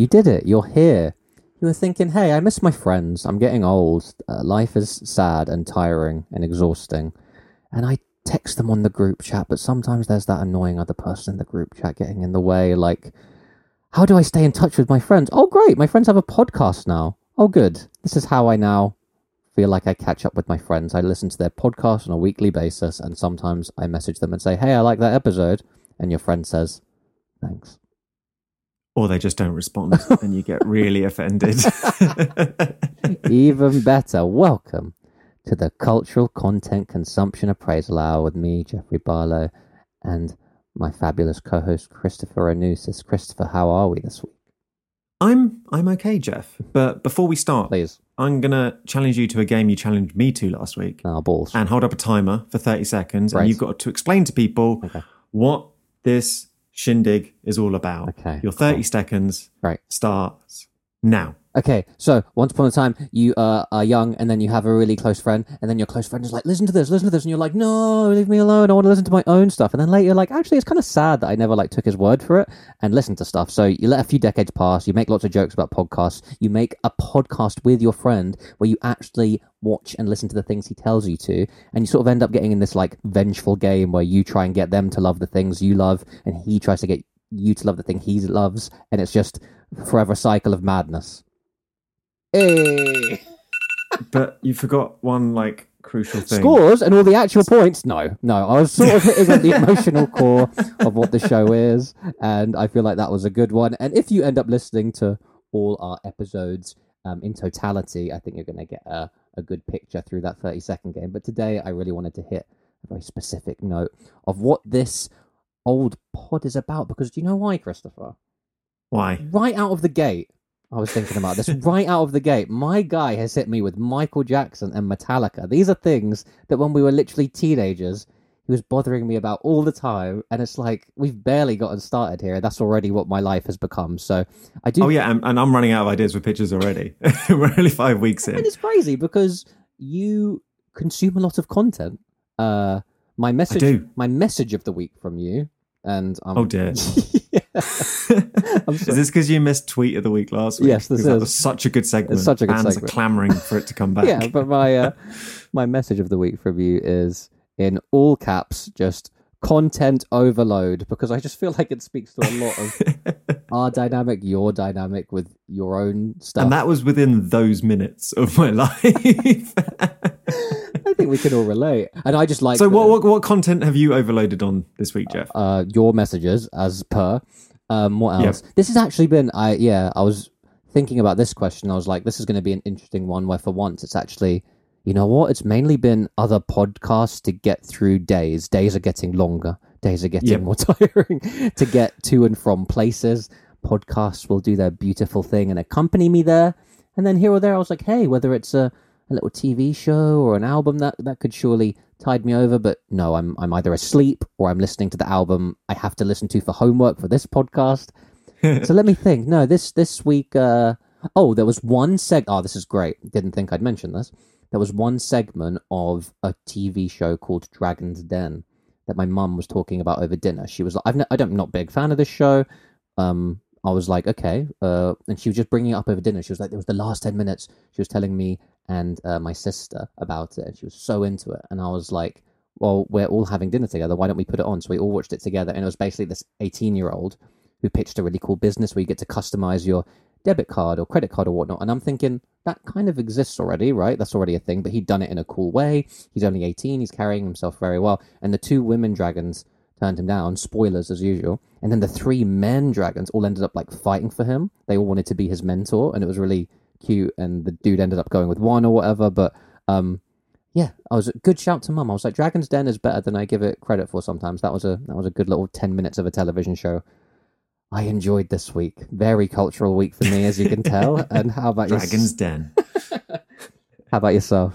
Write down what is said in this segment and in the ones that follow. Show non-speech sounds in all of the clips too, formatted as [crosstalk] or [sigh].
You did it. You're here. You were thinking, hey, I miss my friends. I'm getting old. Uh, life is sad and tiring and exhausting. And I text them on the group chat, but sometimes there's that annoying other person in the group chat getting in the way. Like, how do I stay in touch with my friends? Oh, great. My friends have a podcast now. Oh, good. This is how I now feel like I catch up with my friends. I listen to their podcast on a weekly basis, and sometimes I message them and say, hey, I like that episode. And your friend says, thanks. Or they just don't respond [laughs] and you get really offended. [laughs] Even better. Welcome to the Cultural Content Consumption Appraisal Hour with me, Jeffrey Barlow, and my fabulous co-host Christopher Anusis. Christopher, how are we this week? I'm I'm okay, Jeff. But before we start, Please. I'm gonna challenge you to a game you challenged me to last week. Our balls. And hold up a timer for 30 seconds, Right. and you've got to explain to people Okay. what this shindig is all about. Okay, Your 30 cool. seconds Right. starts now. Okay, so once upon a time, you uh, are young, and then you have a really close friend, and then your close friend is like, "Listen to this, listen to this," and you're like, "No, leave me alone. I want to listen to my own stuff." And then later, you're like, "Actually, it's kind of sad that I never like took his word for it and listened to stuff." So you let a few decades pass. You make lots of jokes about podcasts. You make a podcast with your friend where you actually watch and listen to the things he tells you to, and you sort of end up getting in this like vengeful game where you try and get them to love the things you love, and he tries to get you to love the thing he loves, and it's just forever cycle of madness. Hey. [laughs] But you forgot one like crucial thing. Scores and all the actual points? No, no. I was sort of hitting at the emotional core of what the show is, and I feel like that was a good one. And if you end up listening to all our episodes um, in totality, I think you're going to get a, a good picture through that 30 second game. But today, I really wanted to hit a very specific note of what this old pod is about. Because do you know why, Christopher? Why? right out of the gate, I was thinking about this. [laughs] right out of the gate, my guy has hit me with Michael Jackson and Metallica. These are things that when we were literally teenagers, he was bothering me about all the time. And it's like, we've barely gotten started here. That's already what my life has become. So I do. Oh yeah, and, and I'm running out of ideas for pictures already. [laughs] We're only five weeks in. And it's crazy because you consume a lot of content. Uh, my message, my message of the week from you, and um, Oh dear. [laughs] [laughs] Is this because you missed tweet of the week last week? Yes, this is. was such a good segment. It's such a good Fans segment. are clamoring for it to come back. yeah, but my uh, [laughs] my message of the week from you is in all caps, just content overload, because I just feel like it speaks to a lot of [laughs] our dynamic, your dynamic with your own stuff. and that was within those minutes of my life. I think we can all relate. And I just like so, the- what, what what content have you overloaded on this week, Jeff? uh, your messages as per. Um, what Yep. else? This has actually been. I yeah, I was thinking about this question. I was like, this is going to be an interesting one. Where for once, it's actually, you know what? It's mainly been other podcasts to get through days. Days are getting longer. Days are getting Yep. more [laughs] tiring to get to and from places. Podcasts will do their beautiful thing and accompany me there. And then here or there, I was like, hey, whether it's a, a little TV show or an album that that could surely tide me over. But no, I'm I'm either asleep or I'm listening to the album I have to listen to for homework for this podcast. [laughs] so let me think. No, this this week. Uh, oh, there was one seg. Oh, this is great. Didn't think I'd mention this. There was one segment of a TV show called Dragons' Den that my mum was talking about over dinner. She was like, "I've n- I don't, I'm not big fan of this show." Um, I was like, "Okay," uh, and she was just bringing it up over dinner. She was like, "It was the last ten minutes." She was telling me and uh, my sister about it, and she was so into it. And I was like, "Well, we're all having dinner together. Why don't we put it on?" So we all watched it together, and it was basically this 18 year old who pitched a really cool business where you get to customize your debit card or credit card or whatnot. And I'm thinking that kind of exists already, right? That's already a thing, but he'd done it in a cool way. He's only 18, he's carrying himself very well. And the two women dragons turned him down, spoilers as usual. And then the three men dragons all ended up like fighting for him. They all wanted to be his mentor, and it was really cute. And the dude ended up going with one or whatever, but um, yeah, I was a good shout to mum. I was like, Dragons' Den is better than I give it credit for. Sometimes that was a that was a good little ten minutes of a television show. I enjoyed this week. Very cultural week for me, as you can tell. [laughs] And how about Dragon's your, Den. [laughs] How about yourself?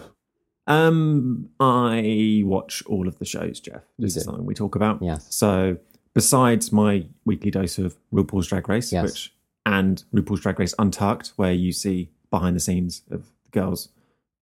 Um, I watch all of the shows, Jeff. You This is do. something we talk about. Yes. So, besides my weekly dose of RuPaul's Drag Race, Yes. which and RuPaul's Drag Race Untucked, where you see behind the scenes of the girls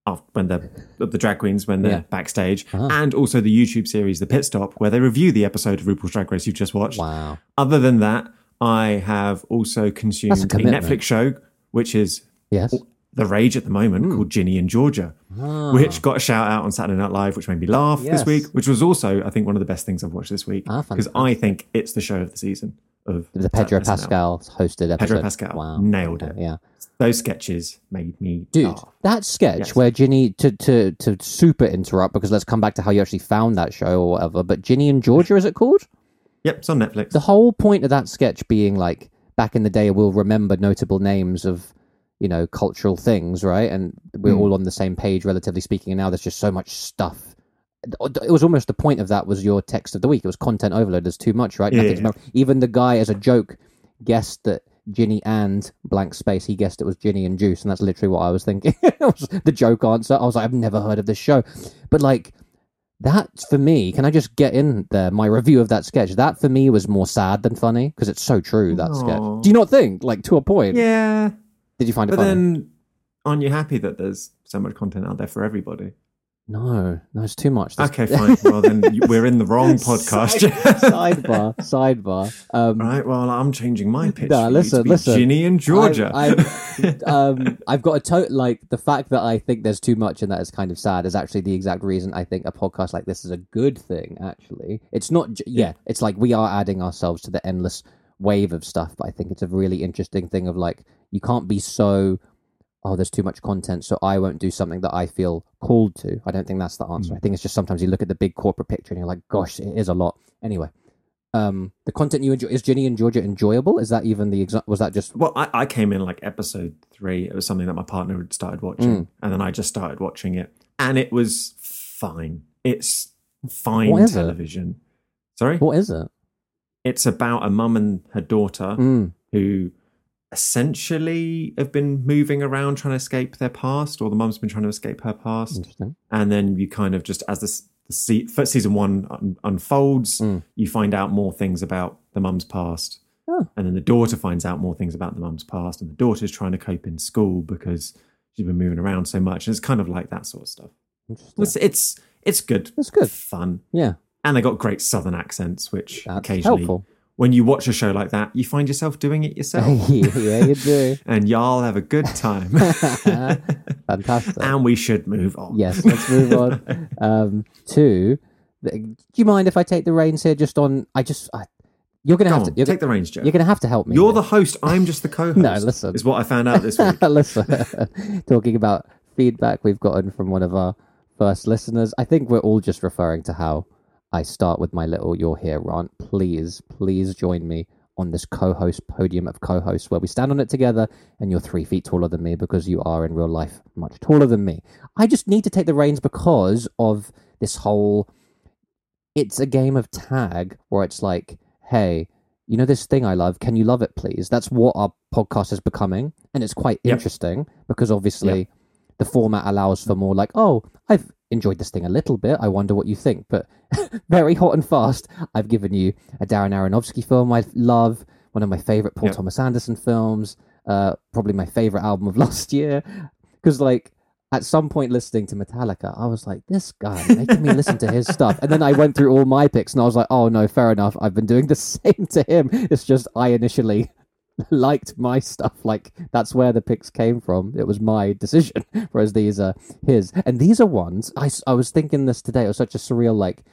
af- when they're the drag queens when they're Yeah. backstage, Ah. and also the YouTube series The Pit Stop, where they review the episode of RuPaul's Drag Race you've just watched. Wow. Other than that, I have also consumed a, commitment. Netflix show, which is Yes. the rage at the moment, Hmm. called Ginny and Georgia, Ah. which got a shout out on Saturday Night Live, which made me laugh Yes. this week, which was also, I think, one of the best things I've watched this week. Ah, Because I think it's the show of the season of the Pedro Pascal hosted episode. Pedro Pascal Wow. nailed it. Yeah. Those sketches made me Dude, laugh. that sketch Yes. where Ginny to to to super interrupt because let's come back to how you actually found that show or whatever. But Ginny and Georgia is it called? Yep, it's on Netflix. The whole point of that sketch being like back in the day, we'll remember notable names of you know cultural things, right? And we're Mm. all on the same page, relatively speaking. And now there's just so much stuff. It was almost the point of that was your text of the week. It was content overload. There's too much, right? Yeah, Nothing's yeah. mem- Even the guy, as a joke, guessed that Ginny and blank space. He guessed it was Ginny and Juice, and that's literally what I was thinking. [laughs] it was the joke answer. I was like, I've never heard of this show, but like that for me. Can I just get in there? My review of that sketch. That for me was more sad than funny because it's so true. That Aw. sketch. Do you not think? Like to a point. yeah, Did you find it but then aren't you happy that there's so much content out there for everybody? No, no, it's too much. Okay, fine. well, then [laughs] we're in the wrong podcast. Side- sidebar, [laughs] sidebar. Um, right. Well, I'm changing my pitch. No, listen, listen. Ginny and Georgia. I, [laughs] um, I've got a total like the fact that I think there's too much and that is kind of sad is actually the exact reason I think a podcast like this is a good thing. Actually, it's not. j- Yeah, it's like we are adding ourselves to the endless wave of stuff, but I think it's a really interesting thing of like you can't be so. Oh, there's too much content, so I won't do something that I feel called to. I don't think that's the answer. I think it's just sometimes you look at the big corporate picture and you're like, gosh, it is a lot. Anyway, um, the content you enjoy is Ginny and Georgia enjoyable? Is that even the exa- was that just well, I, I came in like episode three. It was something that my partner had started watching, Mm. and then I just started watching it, and it was fine. It's fine is it? television. Sorry, what is it? it's about a mum and her daughter Mm. who essentially have been moving around trying to escape their past, or the mum's been trying to escape her past. And then you kind of just as this the se- season one un- unfolds, Mm. you find out more things about the mum's past, Oh. and then the daughter finds out more things about the mum's past, and the daughter's trying to cope in school because she's been moving around so much, and it's kind of like that sort of stuff. It's it's it's good, That's good. fun, Yeah, and they got great southern accents, which that's occasionally, helpful. When you watch a show like that, you find yourself doing it yourself, [laughs] yeah, you do. [laughs] and y'all have a good time. [laughs] Fantastic. and we should move on. yes, let's move on. Um, two. Do you mind if I take the reins here? Just on, I just, I, you're gonna Go have on, to. You're, take the reins, Joe. you're gonna have to help me. You're here. the host. I'm just the co-host. No, listen. Is what I found out this week. Listen, talking about feedback we've gotten from one of our first listeners. I think we're all just referring to how I start with my little "You're here" rant. Please, please join me on this co-host podium of co-hosts where we stand on it together, and you're three feet taller than me because you are in real life much taller than me. I just need to take the reins because of this whole. It's a game of tag where it's like, hey, you know this thing I love. Can you love it, please? That's what our podcast is becoming, and it's quite Yep. interesting because obviously the format allows for more like, oh, I've enjoyed this thing a little bit. I wonder what you think. But [laughs] very hot and fast, I've given you a Darren Aronofsky film I love, one of my favorite Paul Yep. Thomas Anderson films, uh, probably my favorite album of [laughs] last year. Because like at some point listening to Metallica, I was like, this guy making me listen to his stuff. And then I went through all my picks and I was like, oh no, fair enough. I've been doing the [laughs] same to him. It's just I initially [laughs] liked my stuff. Like that's where the picks came from. It was my decision, [laughs] whereas these are his. And these are ones I, I was thinking this today. It was such a surreal like.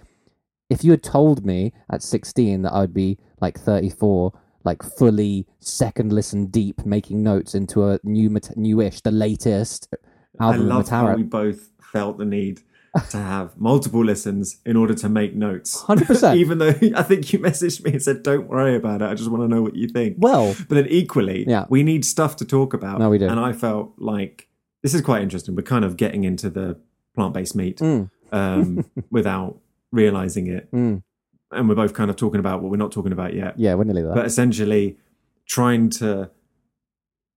If you had told me at sixteen that I would be like thirty four, like fully second listen deep, making notes into a new newish, the latest I album love of how we both felt the need to have multiple listens in order to make notes. 100%. [laughs] Even though [laughs] I think you messaged me and said, "Don't worry about it. I just want to know what you think." Well, But then equally, Yeah. we need stuff to talk about. No, we do. And I felt like this is quite interesting. We're kind of getting into the plant-based meat mm, um, [laughs] without realizing it, mm, and we're both kind of talking about what we're not talking about yet. yeah, we're nearly there. but essentially trying to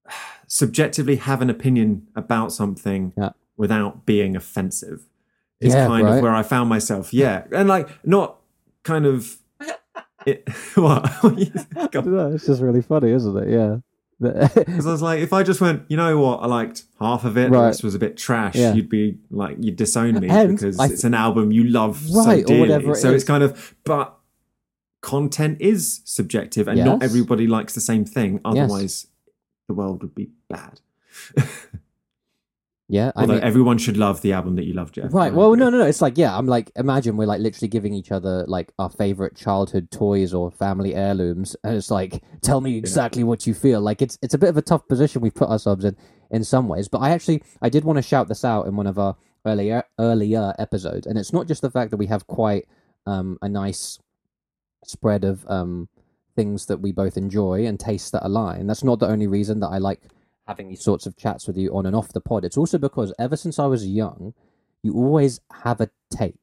[sighs] subjectively have an opinion about something Yeah. without being offensive is Yeah, kind right. of where I found myself. Yeah, and like not kind of [laughs] it. [laughs] What? [laughs] It's just really funny, isn't it? Yeah. Because I was like, if I just went, you know what, I liked half of it, Right. rest was a bit trash. Yeah. You'd be like, you'd disown me And because I- it's an album you love Right, so or dearly. whatever it so it's kind of, but content is subjective and not everybody likes the same thing. Otherwise, the world would be bad. Yeah, I Although mean, everyone should love the album that you love, Jeff. right. Well, no, no, no. It's like, yeah, I'm like, imagine we're like literally giving each other like our favorite childhood toys or family heirlooms, and it's like, tell me exactly what you feel. Like, it's it's a bit of a tough position we've put ourselves in in some ways. But I actually, I did want to shout this out in one of our earlier earlier episodes, and it's not just the fact that we have quite um a nice spread of um things that we both enjoy and tastes that align. That's not the only reason that I like having these sorts of chats with you on and off the pod. It's also because ever since I was young, you always have a take.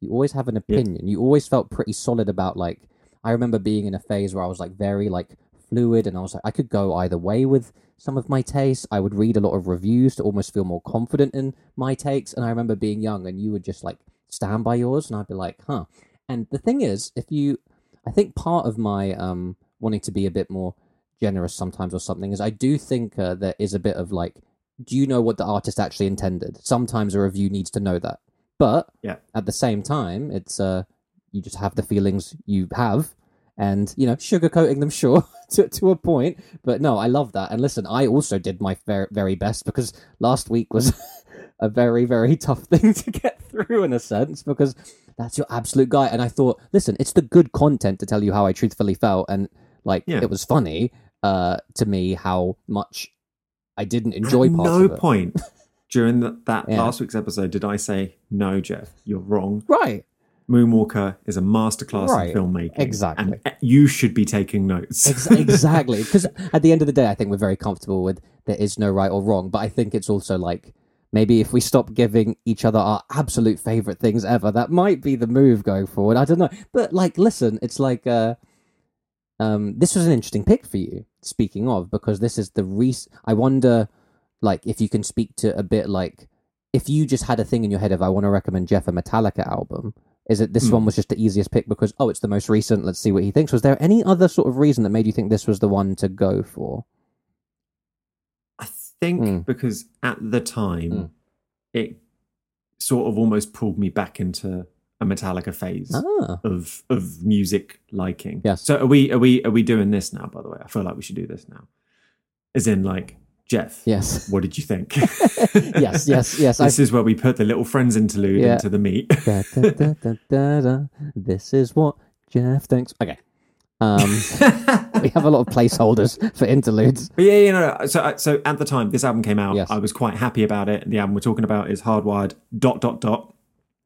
You always have an opinion. You always felt pretty solid about like I remember being in a phase where I was like very like fluid and I was like I could go either way with some of my tastes. I would read a lot of reviews to almost feel more confident in my takes and I remember being young and you would just like stand by yours and I'd be like, "Huh." And the thing is, if you I think part of my um wanting to be a bit more generous sometimes or something is I do think uh, there is a bit of like, do you know what the artist actually intended? Sometimes a review needs to know that, but Yeah. at the same time, it's uh, you just have the feelings you have, and you know, sugarcoating them, [laughs] sure, to to a point. But no, I love that. And listen, I also did my very very best because last week was [laughs] a very very tough [laughs] thing to get through in a sense because that's your absolute guy. And I thought, listen, it's the good content to tell you how I truthfully felt, and like Yeah. it was funny uh to me how much I didn't enjoy At no point [laughs] during the, that Yeah. last week's episode did I say, no, Jeff, you're wrong. Right. Moonwalker is a masterclass Right. in filmmaking. Exactly. And you should be taking notes. Ex- exactly. Because at the end of the day, I think we're very comfortable with there is no right or wrong. But I think it's also like maybe if we stop giving each other our absolute favorite things ever, that might be the move going forward. I don't know. But like, listen, it's like uh, um, this was an interesting pick for you. Speaking of, because this is the re. I wonder, like, if you can speak to a bit like if you just had a thing in your head of I want to recommend Jeff a Metallica album. Is it this Hmm. one was just the easiest pick because oh it's the most recent? Let's see what he thinks. Was there any other sort of reason that made you think this was the one to go for? I think Mm. because at the time, Mm. it sort of almost pulled me back into a Metallica phase. Ah, of of music liking. Yes. So are we are we are we doing this now? By the way, I feel like we should do this now. As in, like Jeff. yes, What did you think? [laughs] yes, yes, yes. This is where we put the little friends interlude Yeah. into the meat. [laughs] da, da, da, da, da, da. This is what Jeff thinks. Okay. Um, [laughs] we have a lot of placeholders for interludes. But yeah, you know, so uh, so at the time this album came out, Yes. I was quite happy about it. The album we're talking about is Hardwired dot dot dot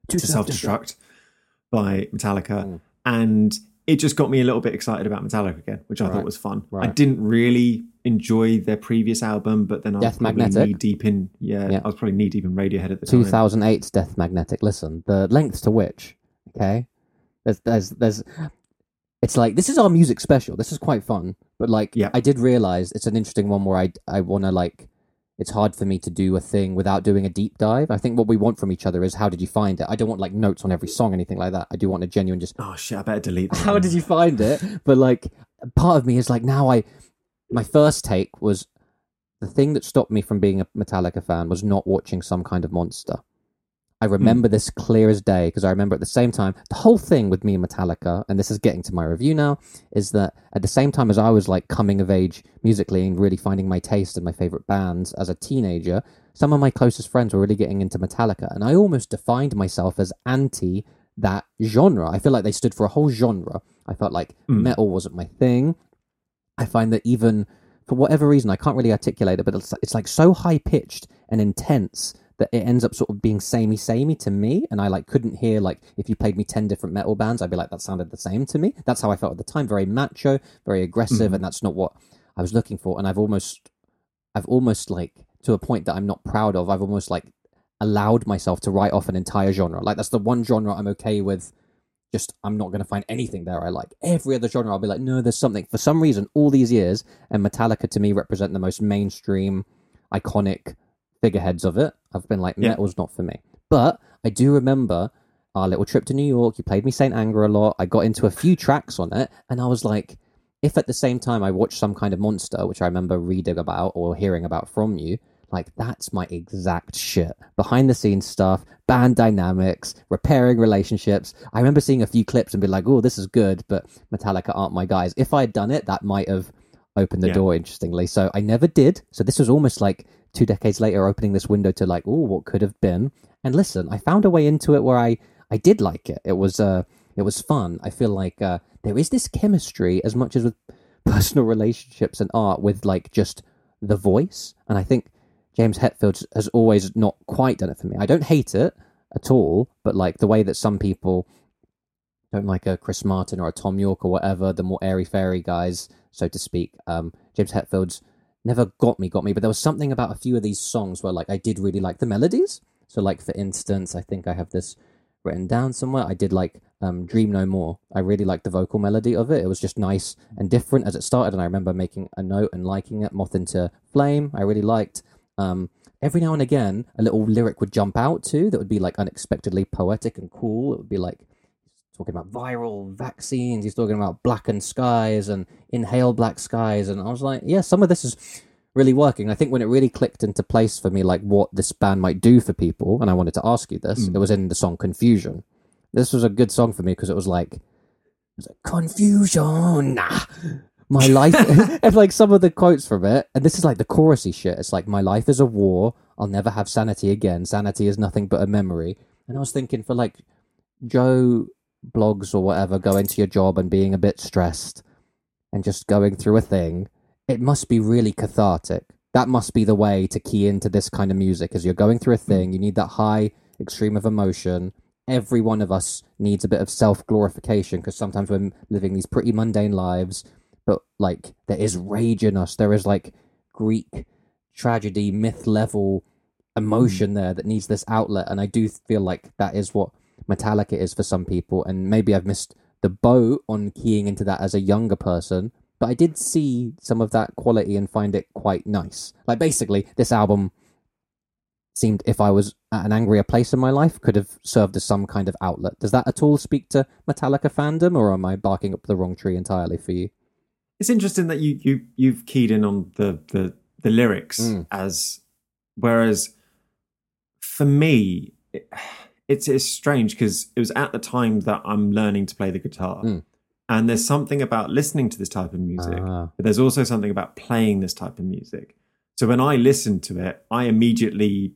to self destruct by Metallica, Mm. and it just got me a little bit excited about Metallica again, which I Right. thought was fun. I didn't really enjoy their previous album, but then I was Death probably Magnetic. knee deep in. Yeah, Yeah. I was probably knee deep in Radiohead at the time. 2008's Death Magnetic. Listen, the lengths to which, okay, there's, there's, there's, it's like this is our music special. This is quite fun, but like, Yeah. I did realize it's an interesting one where I, I want to like, it's hard for me to do a thing without doing a deep dive. I think what we want from each other is how did you find it? I don't want like notes on every song, anything like that. I do want a genuine just Oh shit! I better delete. That how did you find it? But like, part of me is like, now I, my first take was the thing that stopped me from being a Metallica fan was not watching some kind of monster. I remember this clear as day because I remember at the same time, the whole thing with me and Metallica, and this is getting to my review now, is that at the same time as I was like coming of age musically and really finding my taste and my favorite bands as a teenager, some of my closest friends were really getting into Metallica. And I almost defined myself as anti that genre. I feel like they stood for a whole genre. I felt like Mm. metal wasn't my thing. I find that even for whatever reason, I can't really articulate it, but it's, it's like so high pitched and intense that it ends up sort of being samey samey to me. And I like couldn't hear like if you played me ten different metal bands, I'd be like that sounded the same to me. That's how I felt at the time. Very macho, very aggressive, Mhm. and that's not what I was looking for. And I've almost, I've almost like to a point that I'm not proud of. I've almost like allowed myself to write off an entire genre. Like that's the one genre I'm okay with. Just I'm not going to find anything there I like. Every other genre, I'll be like, no, there's something. For some reason, all these years, and Metallica to me represent the most mainstream, iconic figureheads of it. I've been like, Yeah. metal's not for me. But I do remember our little trip to New York. You played me Saint Anger a lot. I got into a few tracks on it, and I was like, if at the same time I watched some kind of monster, which I remember reading about or hearing about from you, Like that's my exact shit. Behind the scenes stuff, band dynamics, repairing relationships. I remember seeing a few clips and be like, "Oh, this is good," but Metallica aren't my guys. If I had done it, that might have opened the Yeah. door interestingly. So I never did. So this was almost like two decades later opening this window to like, "Oh, what could have been." And listen, I found a way into it where I I did like it. It was uh it was fun. I feel like uh there is this chemistry as much as with [laughs] personal relationships and art with like just the voice. And I think James Hetfield has always not quite done it for me. I don't hate it at all, but like the way that some people don't like a Chris Martin or a Thom Yorke or whatever, the more airy fairy guys, so to speak. Um, James Hetfield's never got me, got me, but there was something about a few of these songs where like I did really like the melodies. So like for instance, I think I have this written down somewhere. I did like um, Dream No More. I really liked the vocal melody of it. It was just nice and different as it started, and I remember making a note and liking it. Moth into Flame, I really liked. Um, every now and again, a little lyric would jump out too that would be like unexpectedly poetic and cool. It would be like talking about viral vaccines. He's talking about blackened skies and inhale black skies, and I was like, yeah, some of this is really working. I think when it really clicked into place for me, like what this band might do for people, and I wanted to ask you this, mm. it was in the song Confusion. This was a good song for me because it was like, it was like confusion. My life, [laughs] [laughs] and like some of the quotes from it, and this is like the chorusy shit. It's like, my life is a war. I'll never have sanity again. Sanity is nothing but a memory. And I was thinking for like Joe Bloggs or whatever, going to your job and being a bit stressed and just going through a thing, it must be really cathartic. That must be the way to key into this kind of music as you're going through a thing. You need that high extreme of emotion. Every one of us needs a bit of self glorification because sometimes we're living these pretty mundane lives, but like there is rage in us. There is like Greek tragedy, myth level hmm. emotion there that needs this outlet. And I do feel like that is what Metallica is for some people. And maybe I've missed the boat on keying into that as a younger person, but I did see some of that quality and find it quite nice. Like basically, this album seemed, if I was at an angrier place in my life, could have served as some kind of outlet. Does that at all speak to Metallica fandom, or am I barking up the wrong tree entirely for you? It's interesting that you you you've keyed in on the the the lyrics Mm. as whereas for me it, it's it's strange because it was at the time that I'm learning to play the guitar. Mm. And there's something about listening to this type of music, Ah. but there's also something about playing this type of music. So when I listen to it, I immediately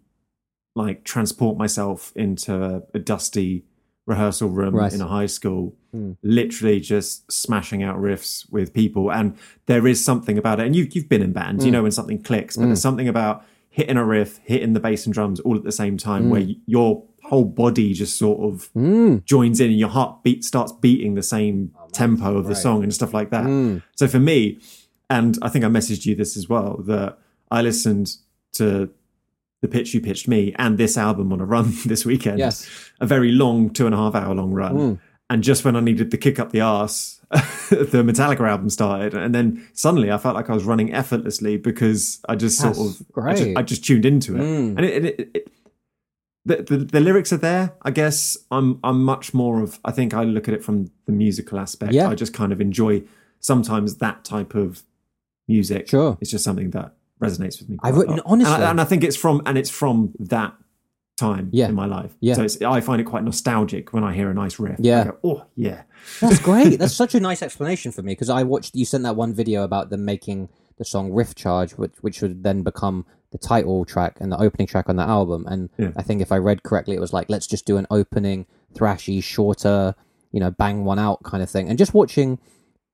like transport myself into a, a dusty rehearsal room Right. in a high school, Mm. literally just smashing out riffs with people. And there is something about it. And you've, you've been in bands, you Mm. know, when something clicks, but Mm. there's something about hitting a riff, hitting the bass and drums all at the same time Mm. where y- your whole body just sort of Mm. joins in and your heart beat starts beating the same tempo of the Right. song and stuff like that. Mm. So for me, and I think I messaged you this as well, that I listened to the pitch you pitched me and this album on a run [laughs] this weekend. Yes. A very long two and a half hour long run. Mm. And just when I needed the kick up the arse, [laughs] the Metallica album started. And then suddenly I felt like I was running effortlessly because I just sort of I just. I just tuned into it. Mm. And it, it, it, it the, the the lyrics are there. I guess I'm I'm much more of I think I look at it from the musical aspect. Yeah. I just kind of enjoy sometimes that type of music. Sure. It's just something that resonates with me. I've written- honestly- and I, and I think it's from and it's from that time Yeah. in my life. Yeah. So it's, I find it quite nostalgic when I hear a nice riff. Yeah. Go, oh yeah. That's [laughs] great. That's such a nice explanation for me because I watched you sent that one video about them making the song Riff Charge, which which would then become the title track and the opening track on the album. And Yeah. I think if I read correctly, it was like let's just do an opening thrashy, shorter, you know, bang one out kind of thing. And just watching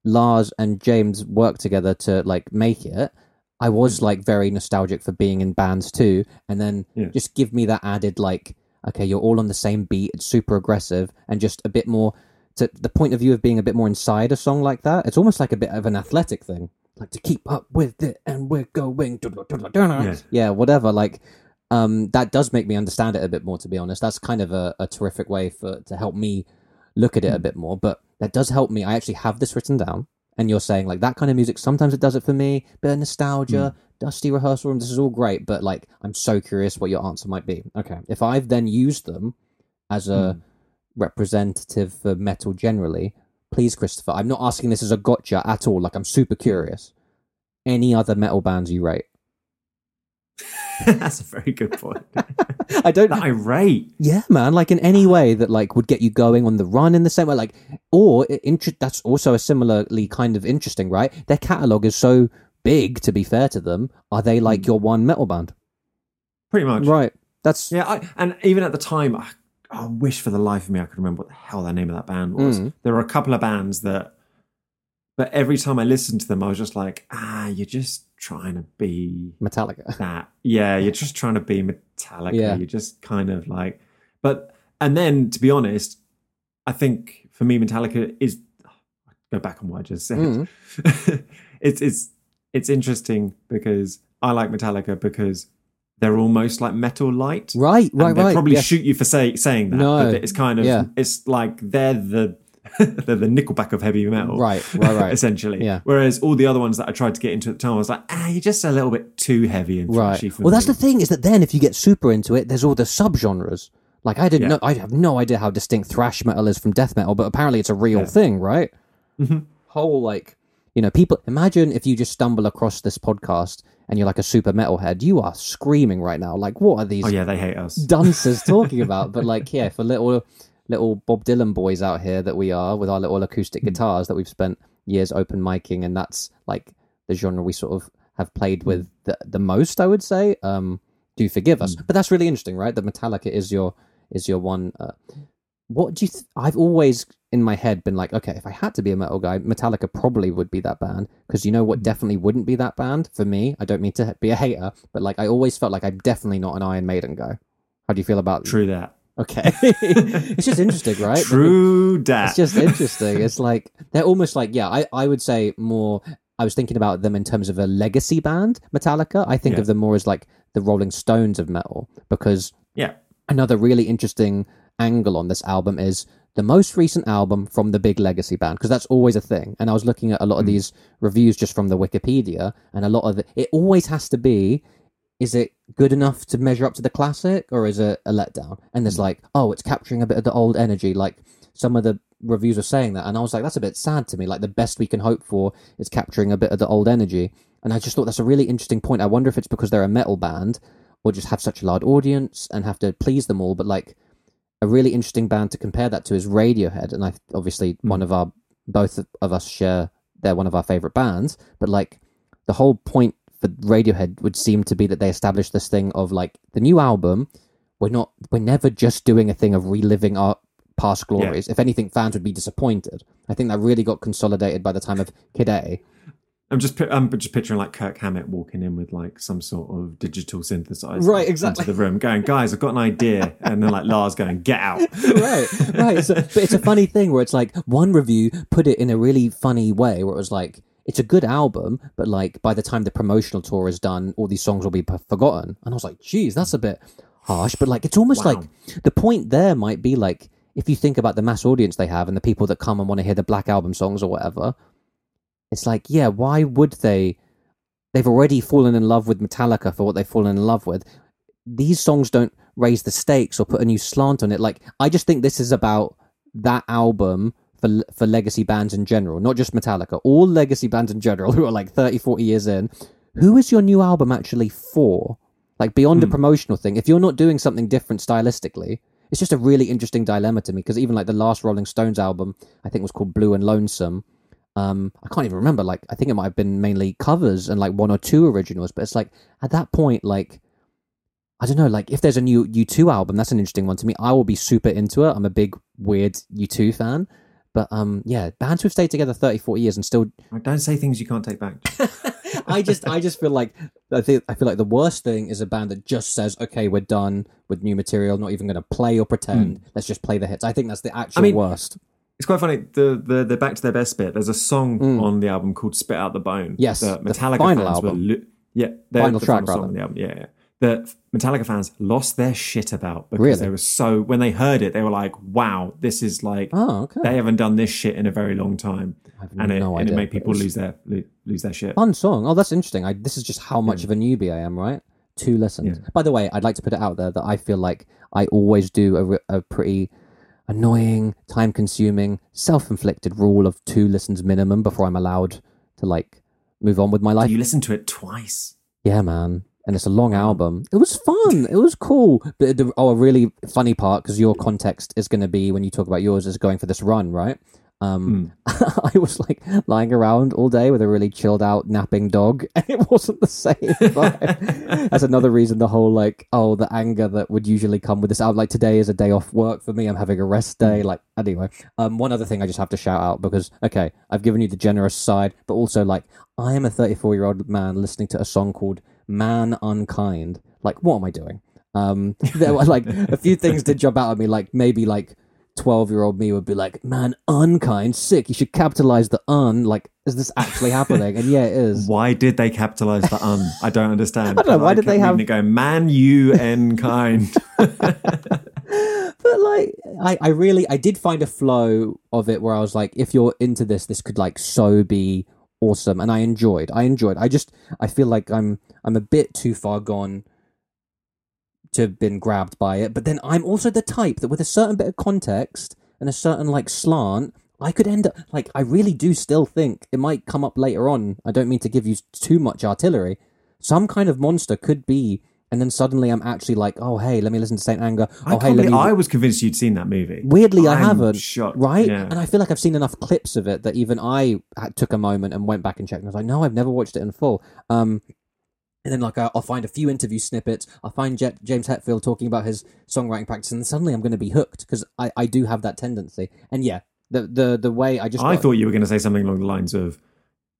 Lars and James work together to like make it. I was mm. like very nostalgic for being in bands too, and then Yeah. just give me that added like, okay, you're all on the same beat, it's super aggressive, and just a bit more to the point of view of being a bit more inside a song like that. It's almost like a bit of an athletic thing, like to keep up with it, and we're going, Yeah. yeah, whatever. Like, um, that does make me understand it a bit more. To be honest, that's kind of a, a terrific way for to help me look at it a hmm. bit more. But that does help me. I actually have this written down, and you're saying like that kind of music. Sometimes it does it for me. Bit of nostalgia, hmm. dusty rehearsal room. This is all great, but like I'm so curious what your answer might be. Okay, if I've then used them as a hmm. representative for metal generally, please, Christopher. I'm not asking this as a gotcha at all. Like I'm super curious. Any other metal bands you rate? [laughs] That's a very good point. [laughs] I don't. That rate. Yeah, man. Like in any way that like would get you going on the run in the same way, like, or inter- that's also a similarly kind of interesting, right? Their catalog is so big. To be fair to them, are they like hmm. your one metal band? Pretty much. Right. That's Yeah, I, and even at the time, I, I wish for the life of me I could remember what the hell the name of that band was. Mm. There were a couple of bands that, but every time I listened to them, I was just like, ah, you're just trying to be Metallica. [laughs] that. Yeah, you're just trying to be Metallica. Yeah. You're just kind of like, but and then to be honest, I think for me, Metallica is go back on what I just said. Mm. [laughs] it's it's it's interesting because I like Metallica because they're almost like metal light. Right. And Right. they'll right. probably yeah. shoot you for say, saying that. No. But it's kind of Yeah. it's like they're the [laughs] they're the Nickelback of heavy metal. Right. Right. Right. [laughs] essentially. Yeah. Whereas all the other ones that I tried to get into at the time, I was like, ah, you're just a little bit too heavy and Right. for Well, that's me. the thing is that then if you get super into it, there's all the subgenres. Like I didn't Yeah. know, I have no idea how distinct thrash metal is from death metal, but apparently it's a real Yeah. thing, right? Mhm. Whole like, you know, people. Imagine if you just stumble across this podcast and you're like a super metalhead, you are screaming right now. Like, what are these Oh yeah, they hate us. [laughs] dunces talking about? But like, yeah, for little little Bob Dylan boys out here that we are with our little Hmm. acoustic guitars that we've spent years open miking, and that's like the genre we sort of have Hmm. played with the, the most, I would say. Um, do forgive us, Hmm. but that's really interesting, right? That Metallica is your is your one. Uh, what do you? Th- I've always in my head been like, okay, if I had to be a metal guy, Metallica probably would be that band because you know Hmm. what definitely wouldn't be that band for me. I don't mean to be a hater, but like I always felt like I'm definitely not an Iron Maiden guy. How do you feel about True that. Okay, [laughs] it's just interesting, right? True that. It's just interesting. It's like they're almost like yeah. I I would say more. I was thinking about them in terms of a legacy band, Metallica. I think Yeah. of them more as like the Rolling Stones of metal because yeah. another really interesting angle on this album is the most recent album from the big legacy band because that's always a thing. And i was looking at a lot of hmm. these reviews just from the wikipedia and a lot of it it always has to be is it good enough to measure up to the classic or is it a letdown? And there's hmm. like oh it's capturing a bit of the old energy like some of the reviews are saying that. And i was like that's a bit sad to me. Like the best we can hope for is capturing a bit of the old energy. And i just thought that's a really interesting point. I wonder if it's because they're a metal band or just have such a large audience and have to please them all. But like a really interesting band to compare that to is Radiohead, and I obviously hmm. one of our both of us share they're one of our favorite bands. But like the whole point for Radiohead would seem to be that they established this thing of like the new album. We're not. We're never just doing a thing of reliving our past glories. If anything, fans would be disappointed. I think that really got consolidated by the time of Kid A. I'm just I'm just picturing like Kirk Hammett walking in with like some sort of digital synthesizer Right, exactly. into the room, going, "Guys, I've got an idea," and then like Lars going, "Get out!" [laughs] right, right. So, but it's a funny thing where it's like one review put it in a really funny way where it was like, it's a good album, but like by the time the promotional tour is done, all these songs will be p- forgotten. And I was like, geez, that's a bit harsh. But like, it's almost Wow. like the point there might be like, if you think about the mass audience they have and the people that come and want to hear the Black Album songs or whatever, it's like, yeah, why would they? They've already fallen in love with Metallica for what they've fallen in love with. These songs don't raise the stakes or put a new slant on it. Like, I just think this is about that album for for legacy bands in general, not just Metallica. All legacy bands in general [laughs] who are like 30, 40 years in. Who is your new album actually for? Like beyond a hmm. promotional thing, if you're not doing something different stylistically, it's just a really interesting dilemma to me because even like the last Rolling Stones album, I think was called Blue and Lonesome. Um, I can't even remember. Like, I think it might have been mainly covers and like one or two originals. But it's like at that point, like, I don't know. Like, if there's a new U two album, that's an interesting one to me. I will be super into it. I'm a big weird U two fan. But um, yeah, bands who've stayed together 30, 40 years and still Don't say things you can't take back. [laughs] I just I just feel like I think I feel like the worst thing is a band that just says, "Okay, we're done with new material. Not even going to play or pretend. Let's just play the hits." I think that's the actual mean, worst. It's quite funny. The the the back to their best bit. There's a song on the album called "Spit Out the Bone." Mm. Yes, that the Metallica final fans album. Were lo- yeah, the Final the track, final song rather. on the album. Yeah, yeah. The Metallica fans lost their shit about because Really? they were so when they heard it, they were like, "Wow, this is like Oh, okay. they haven't done this shit in a very long time," and it, no and idea. it made people lose their lose their shit. Fun song. Oh, that's interesting. I, this is just how much of a newbie I am, right? Two listens. Yeah. By the way, I'd like to put it out there that I feel like I always do a, a pretty annoying, time-consuming, self-inflicted rule of two listens minimum before I'm allowed to like move on with my life. You listen to it twice. Yeah, man. and it's a long album. It was fun. It was cool. But the, oh, a really funny part because your context is going to be when you talk about yours is going for this run, right? Um, [laughs] I was like lying around all day with a really chilled out napping dog, and [laughs] it wasn't the same. [laughs] That's another reason the whole like oh the anger that would usually come with this out. Like today is a day off work for me. I'm having a rest day. Like anyway, um, one other thing I just have to shout out because okay, I've given you the generous side, but also like I am a 34 year old man listening to a song called "Man Unkind." Like what am I doing? Um, there were like a few things did jump out at me, like maybe like 12 year old me would be like, man, unkind, sick. You should capitalize the un. Like, is this actually happening? And yeah, it is. [laughs] Why did they capitalize the un? I don't understand. [laughs] I don't know, why did they have- it going man you n kind? [laughs] But like, I, I really, I did find a flow of it where I was like, if you're into this, this could like so be awesome. And I enjoyed, I enjoyed. I just, I feel like I'm, I'm a bit too far gone to have been grabbed by it. But then I'm also the type that with a certain bit of context and a certain like slant, I could end up like I really do still think it might come up later on. I don't mean to give you too much artillery. Some kind of monster could be, and then suddenly I'm actually like, oh hey, let me listen to Saint Anger. I, Oh hey, let me. I was convinced you'd seen that movie. Weirdly, I I'm haven't. shocked, Right? yeah. And I feel like I've seen enough clips of it that even I took a moment and went back and checked. And I was like, no, I've never watched it in full. Um, and then like I'll I'll find a few interview snippets. I'll find Jet, James Hetfield talking about his songwriting practice, and suddenly I'm going to be hooked because I, I do have that tendency. And yeah, the the the way I just I got- thought you were going to say something along the lines of,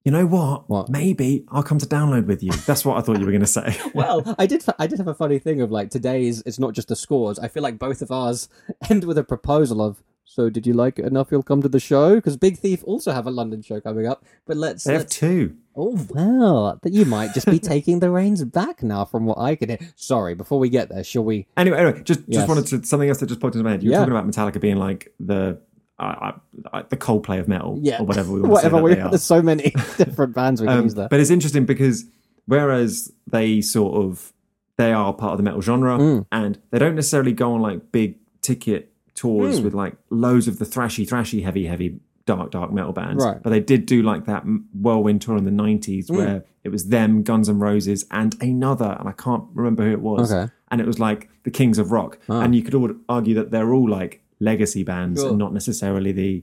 you know what? What? Maybe I'll come to download with you. That's what I thought you were going to say. [laughs] well, I did. I did have a funny thing of like today's. It's not just the scores. I feel like both of ours [laughs] end with a proposal of. So, did you like it enough? You'll come to the show because Big Thief also have a London show coming up. But let's. they have let's two. oh well, that you might just be [laughs] taking the reins back now, from what I can hear. Sorry, before we get there, shall we? Anyway, anyway, just just wanted to something else that just popped into my head. You were Yeah. talking about Metallica being like the uh, uh, the Coldplay of metal, Yeah, or whatever we [laughs] want Whatever. to say are. there's so many [laughs] different bands we can Um, use there. but it's interesting because whereas they sort of they are part of the metal genre Mm. and they don't necessarily go on like big ticket tours Mm. with like loads of the thrashy thrashy heavy heavy dark dark metal bands Right. but they did do like that whirlwind tour in the 90s Mm. where it was them guns N' roses and another and i can't remember who it was Okay. and it was like the kings of rock Ah. and you could all argue that they're all like legacy bands Sure. and not necessarily the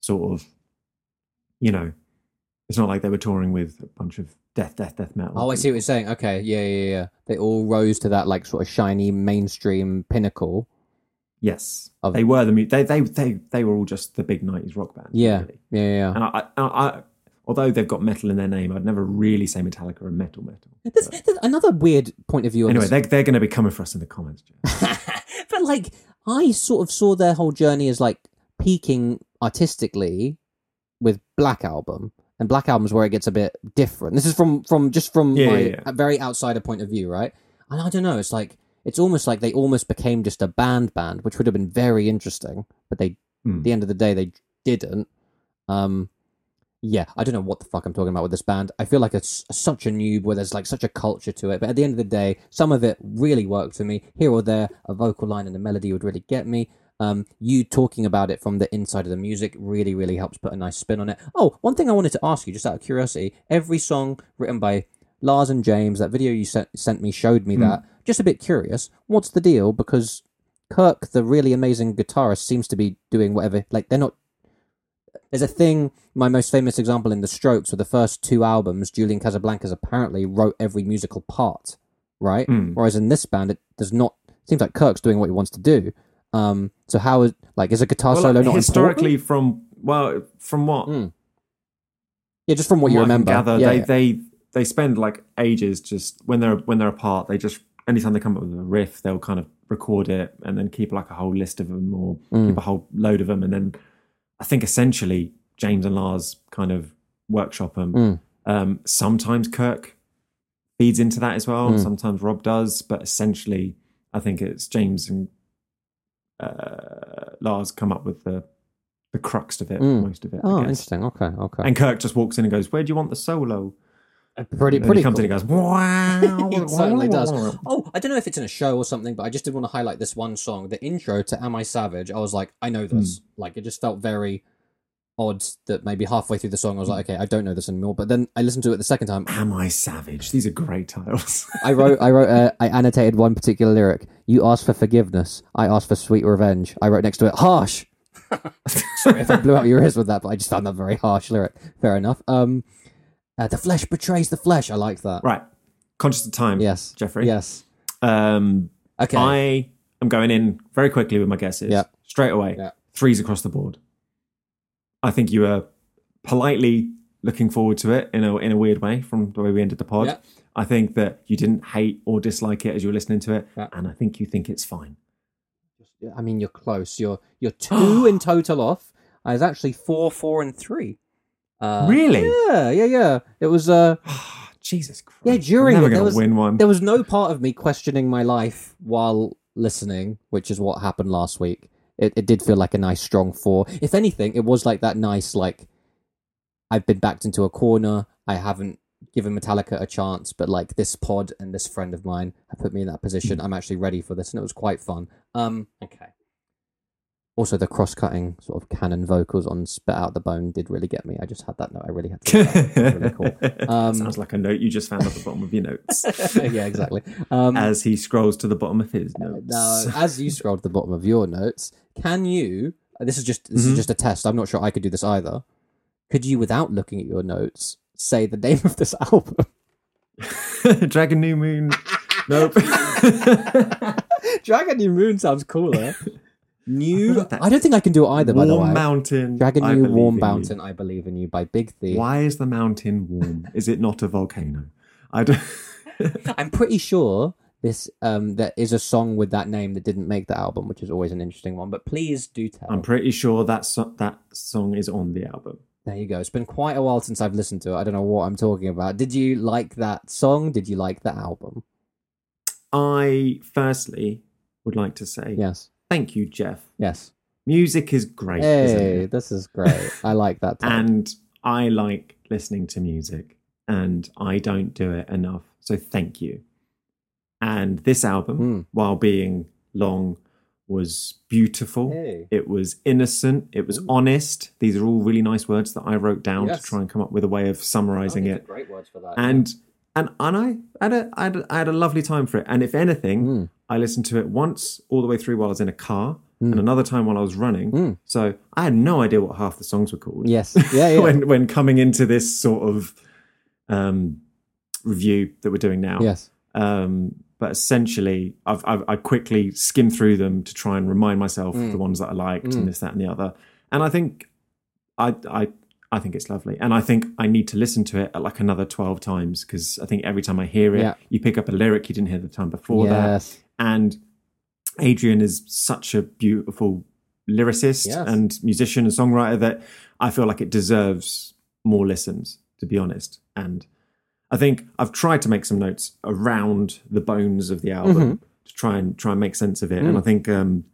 sort of you know it's not like they were touring with a bunch of death death death metal Oh, I see what you're saying. Okay, yeah, yeah, yeah. They all rose to that like sort of shiny mainstream pinnacle. Yes Of- they were the mu- they they they they were all just the big 90s rock bands Yeah, really. yeah, yeah. and I, I, I although they've got metal in their name i'd never really say metallica are metal metal There's, there's another weird point of view. Anyway this. they're, they're going to be coming for us in the comments [laughs] but like, I sort of saw their whole journey as like peaking artistically with Black Album, and Black Album's where it gets a bit different. This is from from just from Yeah, my yeah, yeah. very outsider point of view, right? And I don't know. It's like it's almost like they almost became just a band band, which would have been very interesting, but they at the end of the day they didn't. Um, yeah, I don't know what the fuck I'm talking about with this band. I feel like it's such a noob where there's like such a culture to it, but at the end of the day, some of it really worked for me. Here or there, a vocal line and a melody would really get me. Um, you talking about it from the inside of the music really, really helps put a nice spin on it. Oh, one thing I wanted to ask you, just out of curiosity, every song written by Lars and James, that video you sent, sent me showed me that. Just a bit curious. What's the deal? Because Kirk, the really amazing guitarist, seems to be doing whatever. Like they're not. There's a thing. My most famous example in the Strokes, with the first two albums, Julian Casablancas apparently wrote every musical part, right? Hmm. Whereas in this band, it does not. Seems like Kirk's doing what he wants to do. Um. So how is like is a guitar well, solo like, not historically important? from well from what Mm. Yeah, just from what from you what remember. gather, yeah, they yeah. they they spend like ages just when they're when they're apart. They just anytime they come up with a riff, they'll kind of record it and then keep like a whole list of them or Mm. keep a whole load of them, and then I think essentially James and Lars kind of workshop them. Mm. Um, sometimes Kirk feeds into that as well. Mm. Sometimes Rob does, but essentially, I think it's James and uh, Lars come up with the the crux of it, Mm. most of it. Oh, interesting. Okay, okay. And Kirk just walks in and goes, "Where do you want the solo?" Pretty, pretty he comes cool. in and goes, "Wow!" [laughs] It certainly does. Oh, I don't know if it's in a show or something, but I just did want to highlight this one song. The intro to Am I Savage, I was like, I know this. Like, it just felt very odd that maybe halfway through the song I was like, okay, I don't know this anymore. But then I listened to it the second time. Am I savage? These are great titles. [laughs] I wrote, I wrote, uh, I annotated one particular lyric. You asked for forgiveness. I asked for sweet revenge. I wrote next to it, harsh. [laughs] Sorry if I blew out your ears with that, but I just found that very harsh lyric. Fair enough. Um, uh, the flesh betrays the flesh. I like that. right. Conscious of time. Yes, Jeffrey. Yes. Um, Okay. I am going in very quickly with my guesses. Yeah. Straight away. Yeah. Threes across the board. I think you were politely looking forward to it in a in a weird way from the way we ended the pod. Yeah. I think that you didn't hate or dislike it as you were listening to it, Yeah. and I think you think it's fine. I mean, you're close. You're you're two in total off. I was actually four, four, and three. Uh, Really? Yeah, yeah, yeah. It was. Uh, [sighs] Jesus Christ! Yeah, during I'm it, never there going was- to win one. there was no part of me questioning my life while listening, which is what happened last week. It, it did feel like a nice strong four. If anything, it was like that nice like I've been backed into a corner. I haven't given Metallica a chance, but like this pod and this friend of mine have put me in that position. I'm actually ready for this, and it was quite fun. Um, okay. Also, the cross-cutting sort of canon vocals on "Spit Out the Bone" did really get me. I just had that note. I really had to. really cool. [laughs] Um, Sounds like a note you just found at the bottom of your notes [laughs] yeah, exactly. Um, as he scrolls to the bottom of his notes. Now, as you scroll to the bottom of your notes, can you? This is just this Mhm. is just a test. I'm not sure I could do this either. Could you, without looking at your notes, say the name of this [laughs] album? Dragon New Moon. nope. Dragon New Moon sounds cooler. New. that. I don't think I can do it either. by the warm way, Mountain. Dragon I New Believe Warm in You. Mountain. I believe in you by Big Thief. Why is the mountain warm? is it not a volcano? I don't. [laughs] I'm pretty sure this um there is a song with that name that didn't make the album, which is always an interesting one. But please do tell. I'm pretty sure that so- that song is on the album. There you go. It's been quite a while since I've listened to it. I don't know what I'm talking about. Did you like that song? Did you like the album? I firstly would like to say Yes. Thank you, Jeff. Yes. Music is great, isn't Hey, it? this is great. I like that. And I like listening to music, and I don't do it enough. So thank you. And this album, Mm. while being long, was beautiful. Hey. It was innocent. It was honest. These are all really nice words that I wrote down Yes. to try and come up with a way of summarizing it. Great words for that. And and and I had a I had a, I had a lovely time for it. And if anything, Mm. I listened to it once all the way through while I was in a car, Mm. and another time while I was running. Mm. So I had no idea what half the songs were called. yes. Yeah. [laughs] Yeah. when when coming into this sort of um, review that we're doing now. yes. Um, but essentially, I've, I've I quickly skimmed through them to try and remind myself of Mm. the ones that I liked Mm. and this, that, and the other. And I think I I I think it's lovely, and I think I need to listen to it at like another twelve times because I think every time I hear it, Yeah. you pick up a lyric you didn't hear the time before that, yes. And Adrianne is such a beautiful lyricist Yes. and musician and songwriter that I feel like it deserves more listens, to be honest. And I think I've tried to make some notes around the bones of the album Mm-hmm. to try and try and make sense of it. And I think um,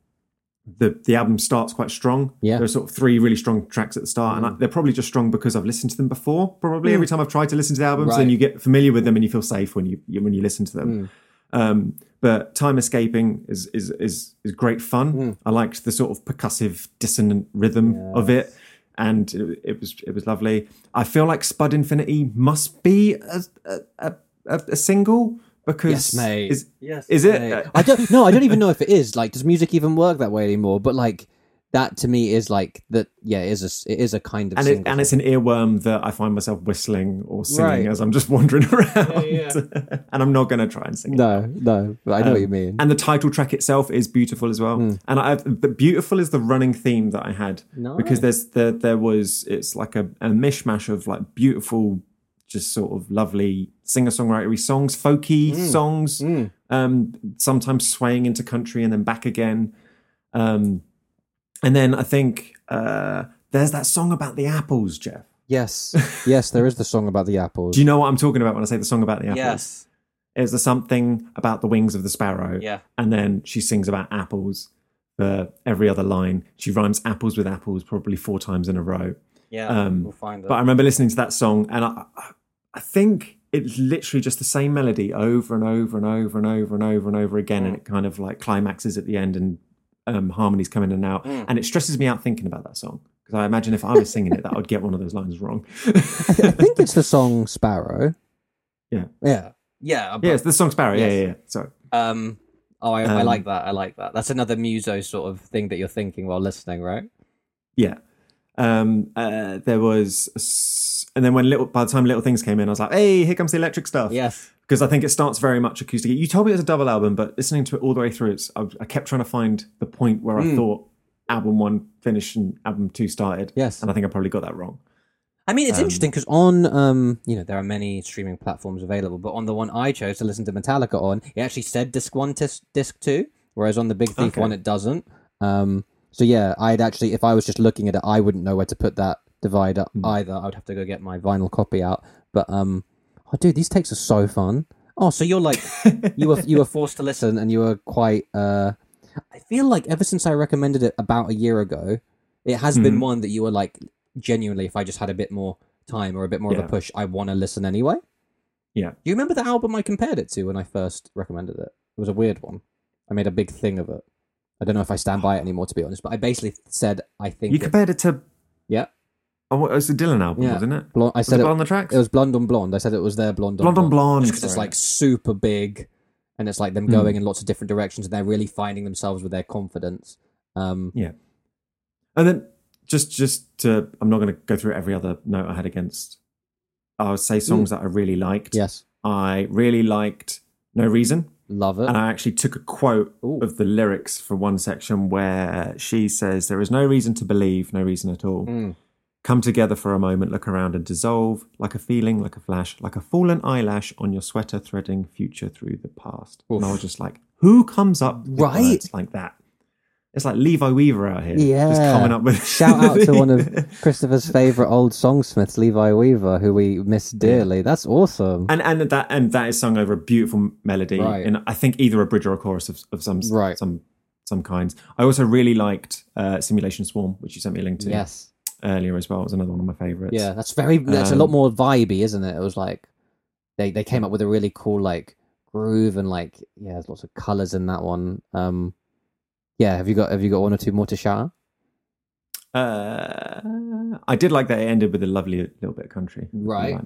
the the album starts quite strong. Yeah. there are sort of three really strong tracks at the start, and I, they're probably just strong because I've listened to them before. Probably every time I've tried to listen to the albums, Right. then you get familiar with them and you feel safe when you you- when you listen to them. Um, but time escaping is is is is great fun. I liked the sort of percussive dissonant rhythm of it, and it, it was it was lovely. I feel like Spud Infinity must be a a, a, a, single because Yes, mate. Is, yes. is it? I don't. No, I don't even know if it is. Like, does music even work that way anymore? But like, that to me is like that. Yeah, it is a. It is a kind of. and it, and it's an earworm that I find myself whistling or singing Right. as I'm just wandering [laughs] around, yeah. [laughs] and I'm not going to try and sing. it. no, no. But I know what you mean. And the title track itself is beautiful as well. Hmm. And I, the beautiful is the running theme that I had Nice. because there's there there was it's like a, a mishmash of like beautiful, just sort of lovely singer songwritery songs, folky Hmm. songs, um, sometimes swaying into country and then back again. Um, and then I think uh, there's that song about the apples, Jeff. Yes, yes. There is the song about the apples. Do you know what I'm talking about when I say the song about the apples? Yes. Is there something about the wings of the sparrow? Yeah. And then she sings about apples for every other line. She rhymes apples with apples probably four times in a row. Yeah. Um, we'll find it. But I remember listening to that song and I, I think it's literally just the same melody over and over and over and over and over and over again. And it kind of like climaxes at the end and um, harmonies come in and out. And it stresses me out thinking about that song because I imagine if I was singing it, that I would get one of those lines wrong. I, th- I think it's the song Sparrow. Yeah. Yeah. Yeah. yeah, it's the song Sparrow. Yeah, Yes. yeah, yeah. Sorry. Um. Oh, I, I Um, like that. I like that. That's another muso sort of thing that you're thinking while listening, right? Yeah. Um, uh, there was, a s- and then when little, by the time Little Things came in, I was like, hey, here comes the electric stuff. Yes. Because I think it starts very much acoustic. You told me it was a double album, but listening to it all the way through, it's, I, I kept trying to find the point where I Mm. thought album one finished and album two started. Yes. And I think I probably got that wrong. I mean, it's Um, interesting because on, um, you know, there are many streaming platforms available, but on the one I chose to listen to Metallica on, it actually said disc one, disc, disc two, whereas on the Big Thief Okay. one, it doesn't. Um, so yeah, I'd actually, if I was just looking at it, I wouldn't know where to put that divider Hmm. either. I would have to go get my vinyl copy out. But um, oh, dude, these takes are so fun. Oh, so you're like, you were you were [laughs] forced to listen, and you were quite. Uh, I feel like ever since I recommended it about a year ago, it has been Mhm. one that you were like genuinely. If I just had a bit more time or a bit more of a push, I want to listen anyway. Yeah. Do you remember the album I compared it to when I first recommended it? It was a weird one. I made a big thing of it. I don't know if I stand by it anymore, to be honest. But I basically said I think You it- compared it to, yeah. Oh, what- it was the Dylan album, Yeah. wasn't it? Blonde, I Was said it it, on the tracks? it was Blonde on Blonde. I said it was their Blonde on Blonde Blonde on Blonde. because it's like super big and it's like them Hmm. going in lots of different directions and they're really finding themselves with their confidence um And then just just to, I'm not going to go through every other note I had against. I'll say songs that I really liked. yes I really liked No Reason, love it and I actually took a quote Ooh. of the lyrics for one section where she says, "There is no reason to believe, no reason at all. Mm. Come together for a moment, look around and dissolve, like a feeling, like a flash, like a fallen eyelash on your sweater, threading future through the past." And I was just like, "Who comes up with Right. like that?" It's like Levi Weaver out here, Yeah. just coming up with. [laughs] shout out to one of [laughs] christopher's favorite old songsmiths levi weaver who we miss dearly that's awesome and and that and that is sung over a beautiful melody Right. in I think either a bridge or a chorus of, of some Right. some some kinds. I also really liked uh, Simulation Swarm, which you sent me a link to yes earlier as well. It was another one of my favorites. yeah that's very that's a Um, lot more vibey isn't it it was like they they came up with a really cool like groove and like yeah there's lots of colors in that one um yeah have you got have you got one or two more to shout out Uh, I did like that it ended with a lovely little bit of country. Right.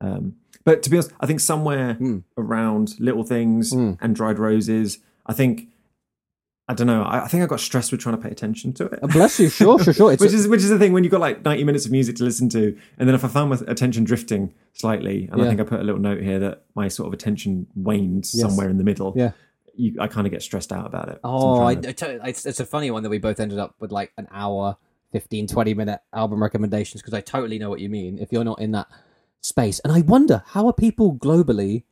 Um, but to be honest, I think somewhere Mm. around Little Things Mm. and Dried Roses, I think I don't know. I, I think I got stressed with trying to pay attention to it. Uh, bless you sure sure sure it's which is which is the thing when you've got like 90 minutes of music to listen to and then if i found my attention drifting slightly and Yeah. i think i put a little note here that my sort of attention waned Yes. somewhere in the middle Yeah. you, i kind of get stressed out about it Oh, I, to- I tell you, it's, it's a funny one that we both ended up with like an hour, 15, 20 minute album recommendations because I totally know what you mean if you're not in that space. And I wonder how are people globally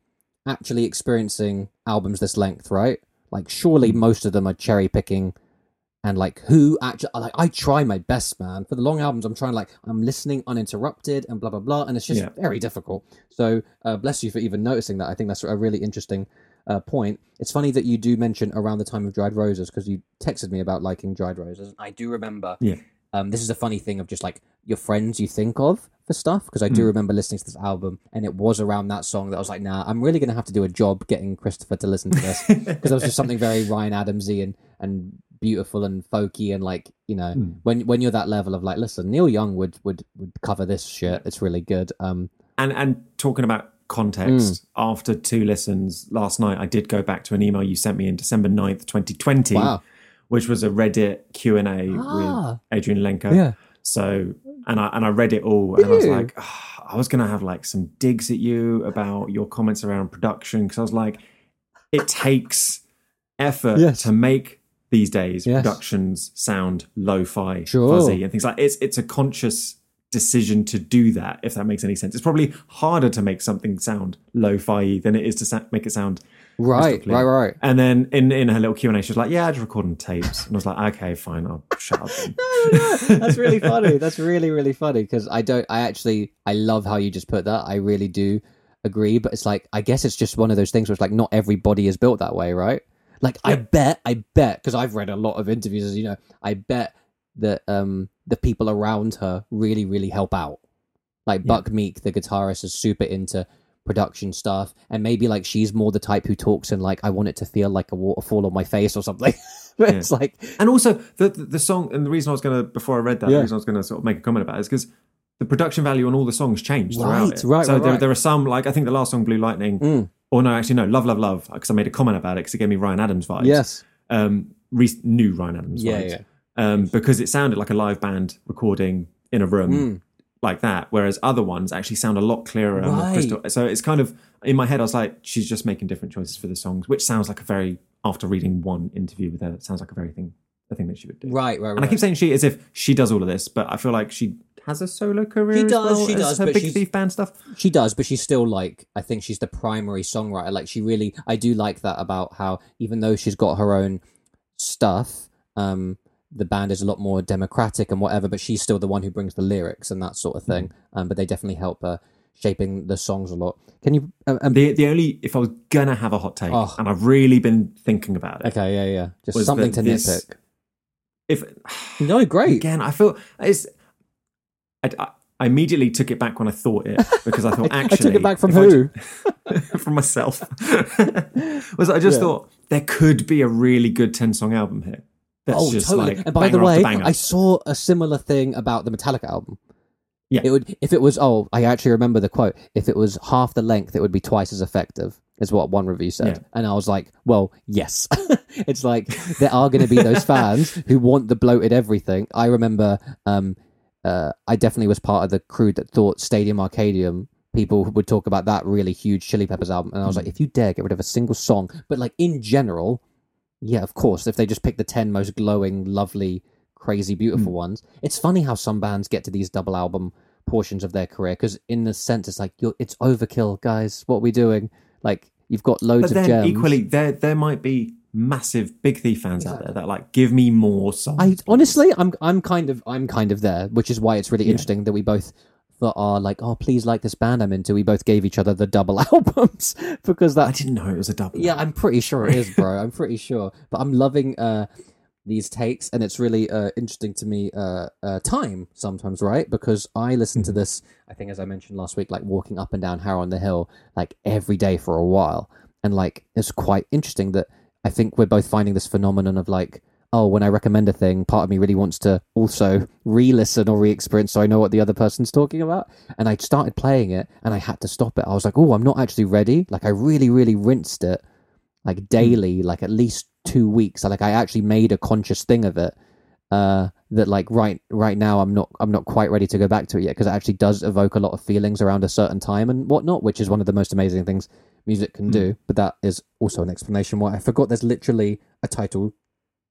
actually experiencing albums this length, right? Like, surely most of them are cherry picking and like who actually like I try my best, man. For the long albums, I'm trying like I'm listening uninterrupted and blah blah blah, and it's just Yeah. very difficult. So uh, bless you for even noticing that. I think that's a really interesting uh, point. It's funny that you do mention around the time of Dried Roses because you texted me about liking Dried Roses. I do remember. Yeah. Um, this is a funny thing of just like your friends you think of for stuff because I do Mm. remember listening to this album and it was around that song that I was like, nah, I'm really gonna have to do a job getting Christopher to listen to this [laughs] because it was just something very Ryan Adamsy and and beautiful and folky and like you know Mm. when when you're that level of like, listen, Neil Young would would would cover this shit. It's really good. Um, and and talking about context after two listens last night i did go back to an email you sent me in december 9th 2020 wow. Which was a reddit q&a Ah. with adrianne lenker Yeah. So and I and I read it all and I was like, "Ah, I was gonna have like some digs at you about your comments around production because I was like, it takes effort Yes. to make these days Yes. productions sound lo-fi, Sure. fuzzy, and things like it's it's a conscious decision to do that. If that makes any sense, it's probably harder to make something sound lo-fi than it is to sa- make it sound Right, right, right. and then in, in her little Q and A, she was like, "Yeah, I just recording tapes," and I was like, "Okay, fine, I'll shut up." Then. [laughs] That's really [laughs] funny. That's really, really funny because I don't. I actually, I love how you just put that. I really do agree, but it's like I guess it's just one of those things where it's like not everybody is built that way, right? Like I bet, I bet because I've read a lot of interviews, as you know, I bet that um the people around her really, really help out. Like Yeah. Buck Meek, the guitarist, is super into production stuff, and maybe like she's more the type who talks and like I want it to feel like a waterfall on my face or something. [laughs] but it's like And also the, the the song and the reason I was gonna before I read that, Yeah. the reason I was gonna sort of make a comment about it is because the production value on all the songs changed throughout Right, it. right, so right, there, right. there are some like I think the last song Blue Lightning, Mm. or no, actually no, Love Love Love, because I made a comment about it because it gave me Ryan Adams vibes. yes, um, re- new Ryan Adams yeah, vibes. yeah. Um, because it sounded like a live band recording in a room Mm. Like that, whereas other ones actually sound a lot clearer Right. crystal. So it's kind of in my head, I was like, she's just making different choices for the songs, which sounds like a very after reading one interview with her, it sounds like a very thing, a thing that she would do. Right, right, right. And I keep saying she as if she does all of this, but I feel like she has a solo career. She does, well she does, her but Big Thief band stuff. She does, but she's still like I think she's the primary songwriter. Like she really, I do like that about how even though she's got her own stuff, um, the band is a lot more democratic and whatever. But she's still the one who brings the lyrics and that sort of thing. Um, but they definitely help her shaping the songs a lot. Can you? Uh, um, The the only if I was gonna have a hot take, Oh. and I've really been thinking about it, okay, yeah, yeah, just something to this- nitpick. if No, great. again, I feel it's. I, I- I immediately took it back when I thought it because I thought actually [laughs] I took it back from who? [laughs] from myself. [laughs] was I just Yeah. thought there could be a really good ten song album here. That's oh, just totally. like and by the way. I saw a similar thing about the Metallica album. Yeah. It would if it was oh, I actually remember the quote. If it was half the length, it would be twice as effective, is what one review said. Yeah. And I was like, well, yes. [laughs] it's like there are gonna be those [laughs] fans who want the bloated everything. I remember um uh I definitely was part of the crew that thought Stadium Arcadium people would talk about that really huge Chili Peppers album. And I was like, if you dare get rid of a single song, but like in general, yeah, of course. If they just pick the 10 most glowing, lovely, crazy, beautiful hmm. ones. It's funny how some bands get to these double album portions of their career because, in the sense, it's like, you're, it's overkill, guys. What are we doing? Like, you've got loads but of then gems. equally, there there might be massive Big Thief fans out there that like give me more songs. I please." honestly, I'm I'm kind of I'm kind of there, which is why it's really interesting that we both that are like, oh, please like this band I'm into. We both gave each other the double [laughs] albums because that I didn't know it was a double. Yeah, I'm pretty sure it is, bro. I'm pretty sure. But I'm loving uh these takes and it's really uh interesting to me uh, uh time sometimes, right? Because I listen to this I think as I mentioned last week like walking up and down Harrow on the Hill like every day for a while. And like it's quite interesting that I think we're both finding this phenomenon of like oh, when I recommend a thing, part of me really wants to also re-listen or re-experience so I know what the other person's talking about. And I started playing it and I had to stop it. I was like, oh, I'm not actually ready. Like I really, really rinsed it like daily, like at least two weeks. Like I actually made a conscious thing of it. Uh, that like right right now I'm not I'm not quite ready to go back to it yet because it actually does evoke a lot of feelings around a certain time and whatnot, which is one of the most amazing things music can do. But that is also an explanation why I forgot there's literally a title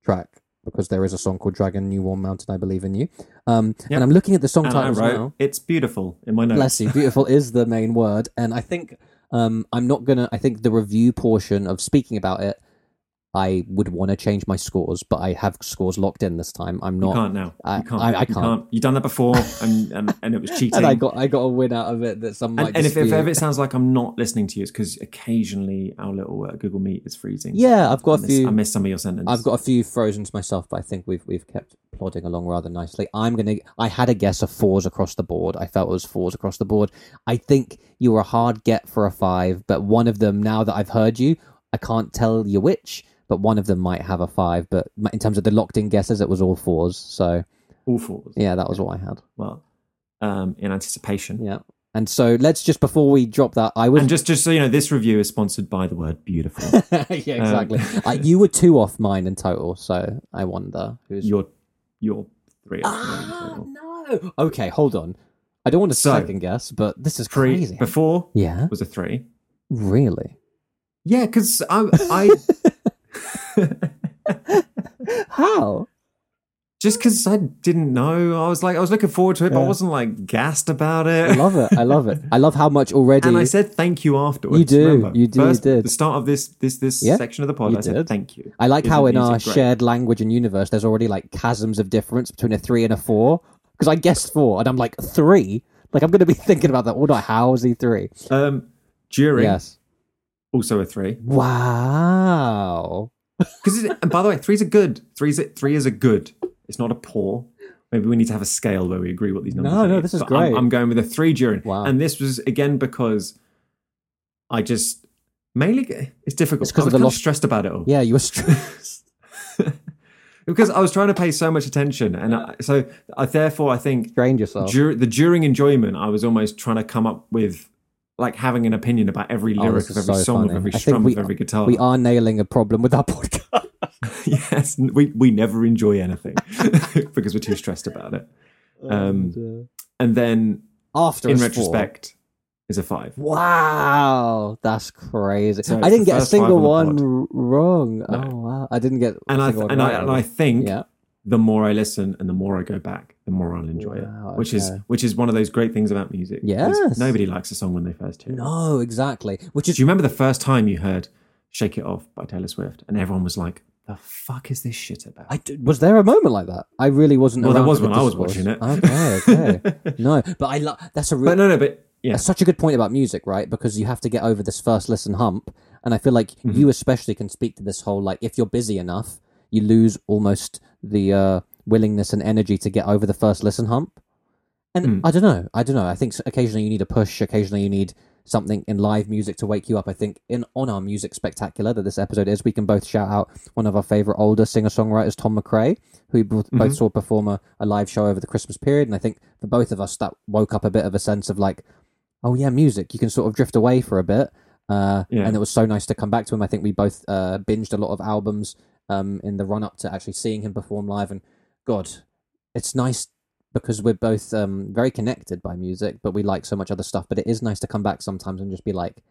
track because there is a song called Dragon New Warm Mountain, I believe in you. Um, Yep. and I'm looking at the song And I titles wrote, now. "It's beautiful" in my notes. Bless you. Beautiful is the main word, and I think um, I'm not gonna. I think the review portion of speaking about it, I would want to change my scores, but I have scores locked in this time. I'm You not. can't now. I- you can't. I- I You can't. You've done that before, and, and, and it was [laughs] cheating. And I got I got a win out of it that some might and, and if, if ever it sounds like I'm not listening to you, it's because occasionally our little uh, Google Meet is freezing. yeah, I've got I a miss, few. I missed some of your sentences. I've got a few frozens myself, but I think we've we've kept plodding along rather nicely. I'm gonna. I had a guess of fours across the board. I felt it was fours across the board. I think you were a hard get for a five, but one of them. Now that I've heard you, I can't tell you which, but one of them might have a five. But in terms of the locked in guesses, it was all fours. So all fours. yeah, that was what I had. Well, um, in anticipation. Yeah. And so let's just before we drop that, I was And just just so you know, this review is sponsored by the word beautiful. [laughs] yeah exactly. uh, [laughs] you were two off mine in total, so I wonder who's your your three. Ah, no. Okay, hold on. I don't want to So- second guess, but this is Three crazy. before yeah, was a three. really? Yeah, because I, I [laughs] [laughs] How? just because I didn't know, I was like, I was looking forward to it, but I Yeah. wasn't like gassed about it. I love it. I love it. I love how much already. And I said thank you afterwards. You do, remember? you do, you First, did. The start of this this this Yeah, section of the pod, you I said did. thank you. I like Isn't how in our music great? shared language and universe, there's already like chasms of difference between a three and a four. Because I guessed four, and I'm like three. Like I'm going to be [laughs] thinking about that. What? How is he three? Um, during Yes. also a three. Wow. Because and by the way, threes are good. Three's three is a good. It's not a poor. Maybe we need to have a scale where we agree what these numbers. No, are. no, this is But I'm- great. I'm, going with a three during. Wow. And this was again because I just mainly it's difficult. It's 'cause I of was the kind lost- stressed about it all. Yeah, you were stressed. [laughs] because I was trying to pay so much attention, and I, so I, therefore I think Strain yourself. dur- the during enjoyment, I was almost trying to come up with like having an opinion about every Oh, lyric this of every so song, funny. of every strum, we- of every guitar. we are nailing a problem with our [laughs] podcast. [laughs] yes, we we never enjoy anything [laughs] because we're too stressed about it. Um, and then After in it's four. retrospect, is a five. Wow, that's crazy. So I didn't get a single on one wrong. No. Oh wow, I didn't get And I one and I and I think yeah, the more I listen and the more I go back, the more I'll enjoy Wow, it. Which is which is one of those great things about music. Yes. nobody likes a song when they first hear it. no, exactly. Which is Do you remember the first time you heard "Shake It Off" by Taylor Swift, and everyone was like, "The fuck is this shit about?" I was there a moment like that? I really wasn't. Well, there was when I was watching it. Okay, okay. [laughs] no, but I love that's a real. but no, no, but yeah, That's such a good point about music, right? Because you have to get over this first listen hump, and I feel like Mm-hmm. you especially can speak to this whole like if you're busy enough, you lose almost the uh, willingness and energy to get over the first listen hump. And Mm. I don't know, I don't know. I think occasionally you need a push. Occasionally you need something in live music to wake you up. I think in on our music spectacular that this episode is, we can both shout out one of our favorite older singer songwriters, Tom McRae, who we both, both saw perform a, a live show over the Christmas period. And I think for both of us, that woke up a bit of a sense of like, oh yeah, music. You can sort of drift away for a bit. Uh, Yeah. And it was so nice to come back to him. I think we both uh, binged a lot of albums um, in the run up to actually seeing him perform live. And God, it's nice because we're both um, very connected by music, but we like so much other stuff. But it is nice to come back sometimes and just be like,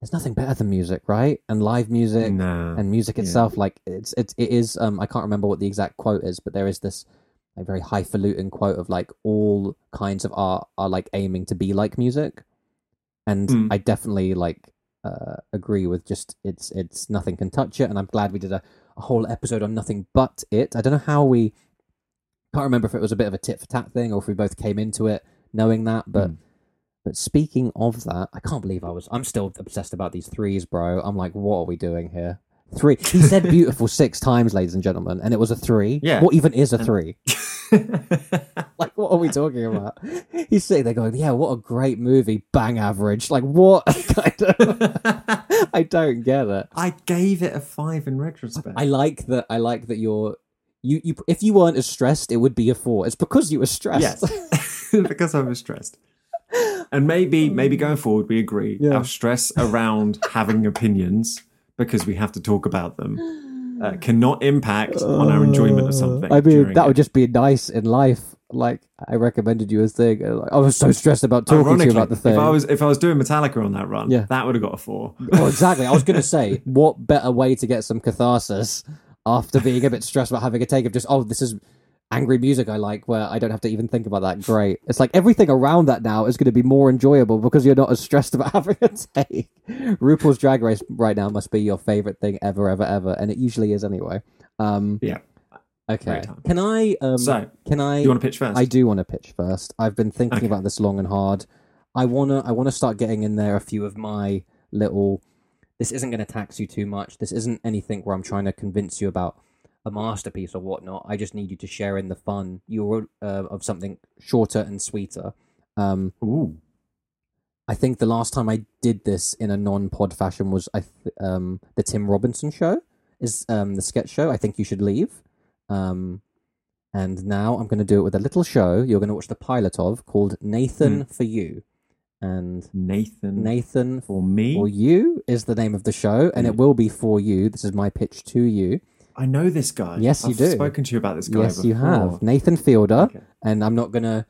there's nothing better than music, right? And live music nah. and music yeah. itself, like it's it's it is. Um, I can't remember what the exact quote is, but there is this a very highfalutin quote of like all kinds of art are like aiming to be like music, and Mm. I definitely like uh, agree with just it's it's nothing can touch it, and I'm glad we did a, a whole episode on nothing but it. I don't know how we can't remember if it was a bit of a tit for tat thing or if we both came into it knowing that, but. Mm. But speaking of that, I can't believe I was. I'm still obsessed about these threes, bro. I'm like, what are we doing here? Three. He said [laughs] beautiful six times, ladies and gentlemen, and it was a three. Yeah. What even is a three? [laughs] Like, what are we talking about? He's sitting there going, yeah, what a great movie. Bang average. Like, what? [laughs] kind of. I don't get it. I gave it a five in retrospect. I like that. I like that you're. You, you, if you weren't as stressed, it would be a four. It's because you were stressed. yes, [laughs] because I was stressed. And maybe, maybe going forward, we agree Yeah. our stress around [laughs] having opinions because we have to talk about them uh, [sighs] cannot impact on our enjoyment of something. I mean, that it. would just be nice in life. Like, I recommended you a thing. I was so stressed about talking to you about the thing. if I was if I was doing Metallica on that run, Yeah. that would have got a four. Oh, exactly. I was going to say, [laughs] what better way to get some catharsis after being a bit stressed about having a take of just, oh, this is angry music I like, where I don't have to even think about that. Great. It's like everything around that now is going to be more enjoyable because you're not as stressed about [laughs] having a take. RuPaul's Drag Race right now must be your favorite thing ever, ever, ever, and it usually is anyway. Um, Yeah. okay. Can I? Um, So, can I? you want to pitch first? I do want to pitch first. I've been thinking Okay. about this long and hard. I wanna I wanna start getting in there a few of my little. This isn't going to tax you too much. This isn't anything where I'm trying to convince you about a masterpiece or whatnot. I just need you to share in the fun you uh, of something shorter and sweeter. Um, Ooh. I think the last time I did this in a non-pod fashion was I th- um, the Tim Robinson show is um, the sketch show. I think you should leave. Um, and now I'm going to do it with a little show you're going to watch the pilot of called Nathan for You. And Nathan. Nathan for me. for You is the name of the show, and it will be for you. This is my pitch to you. I know this guy. Yes, you do. I've spoken to you about this guy. yes, you have Nathan Fielder, Okay. and I'm not going to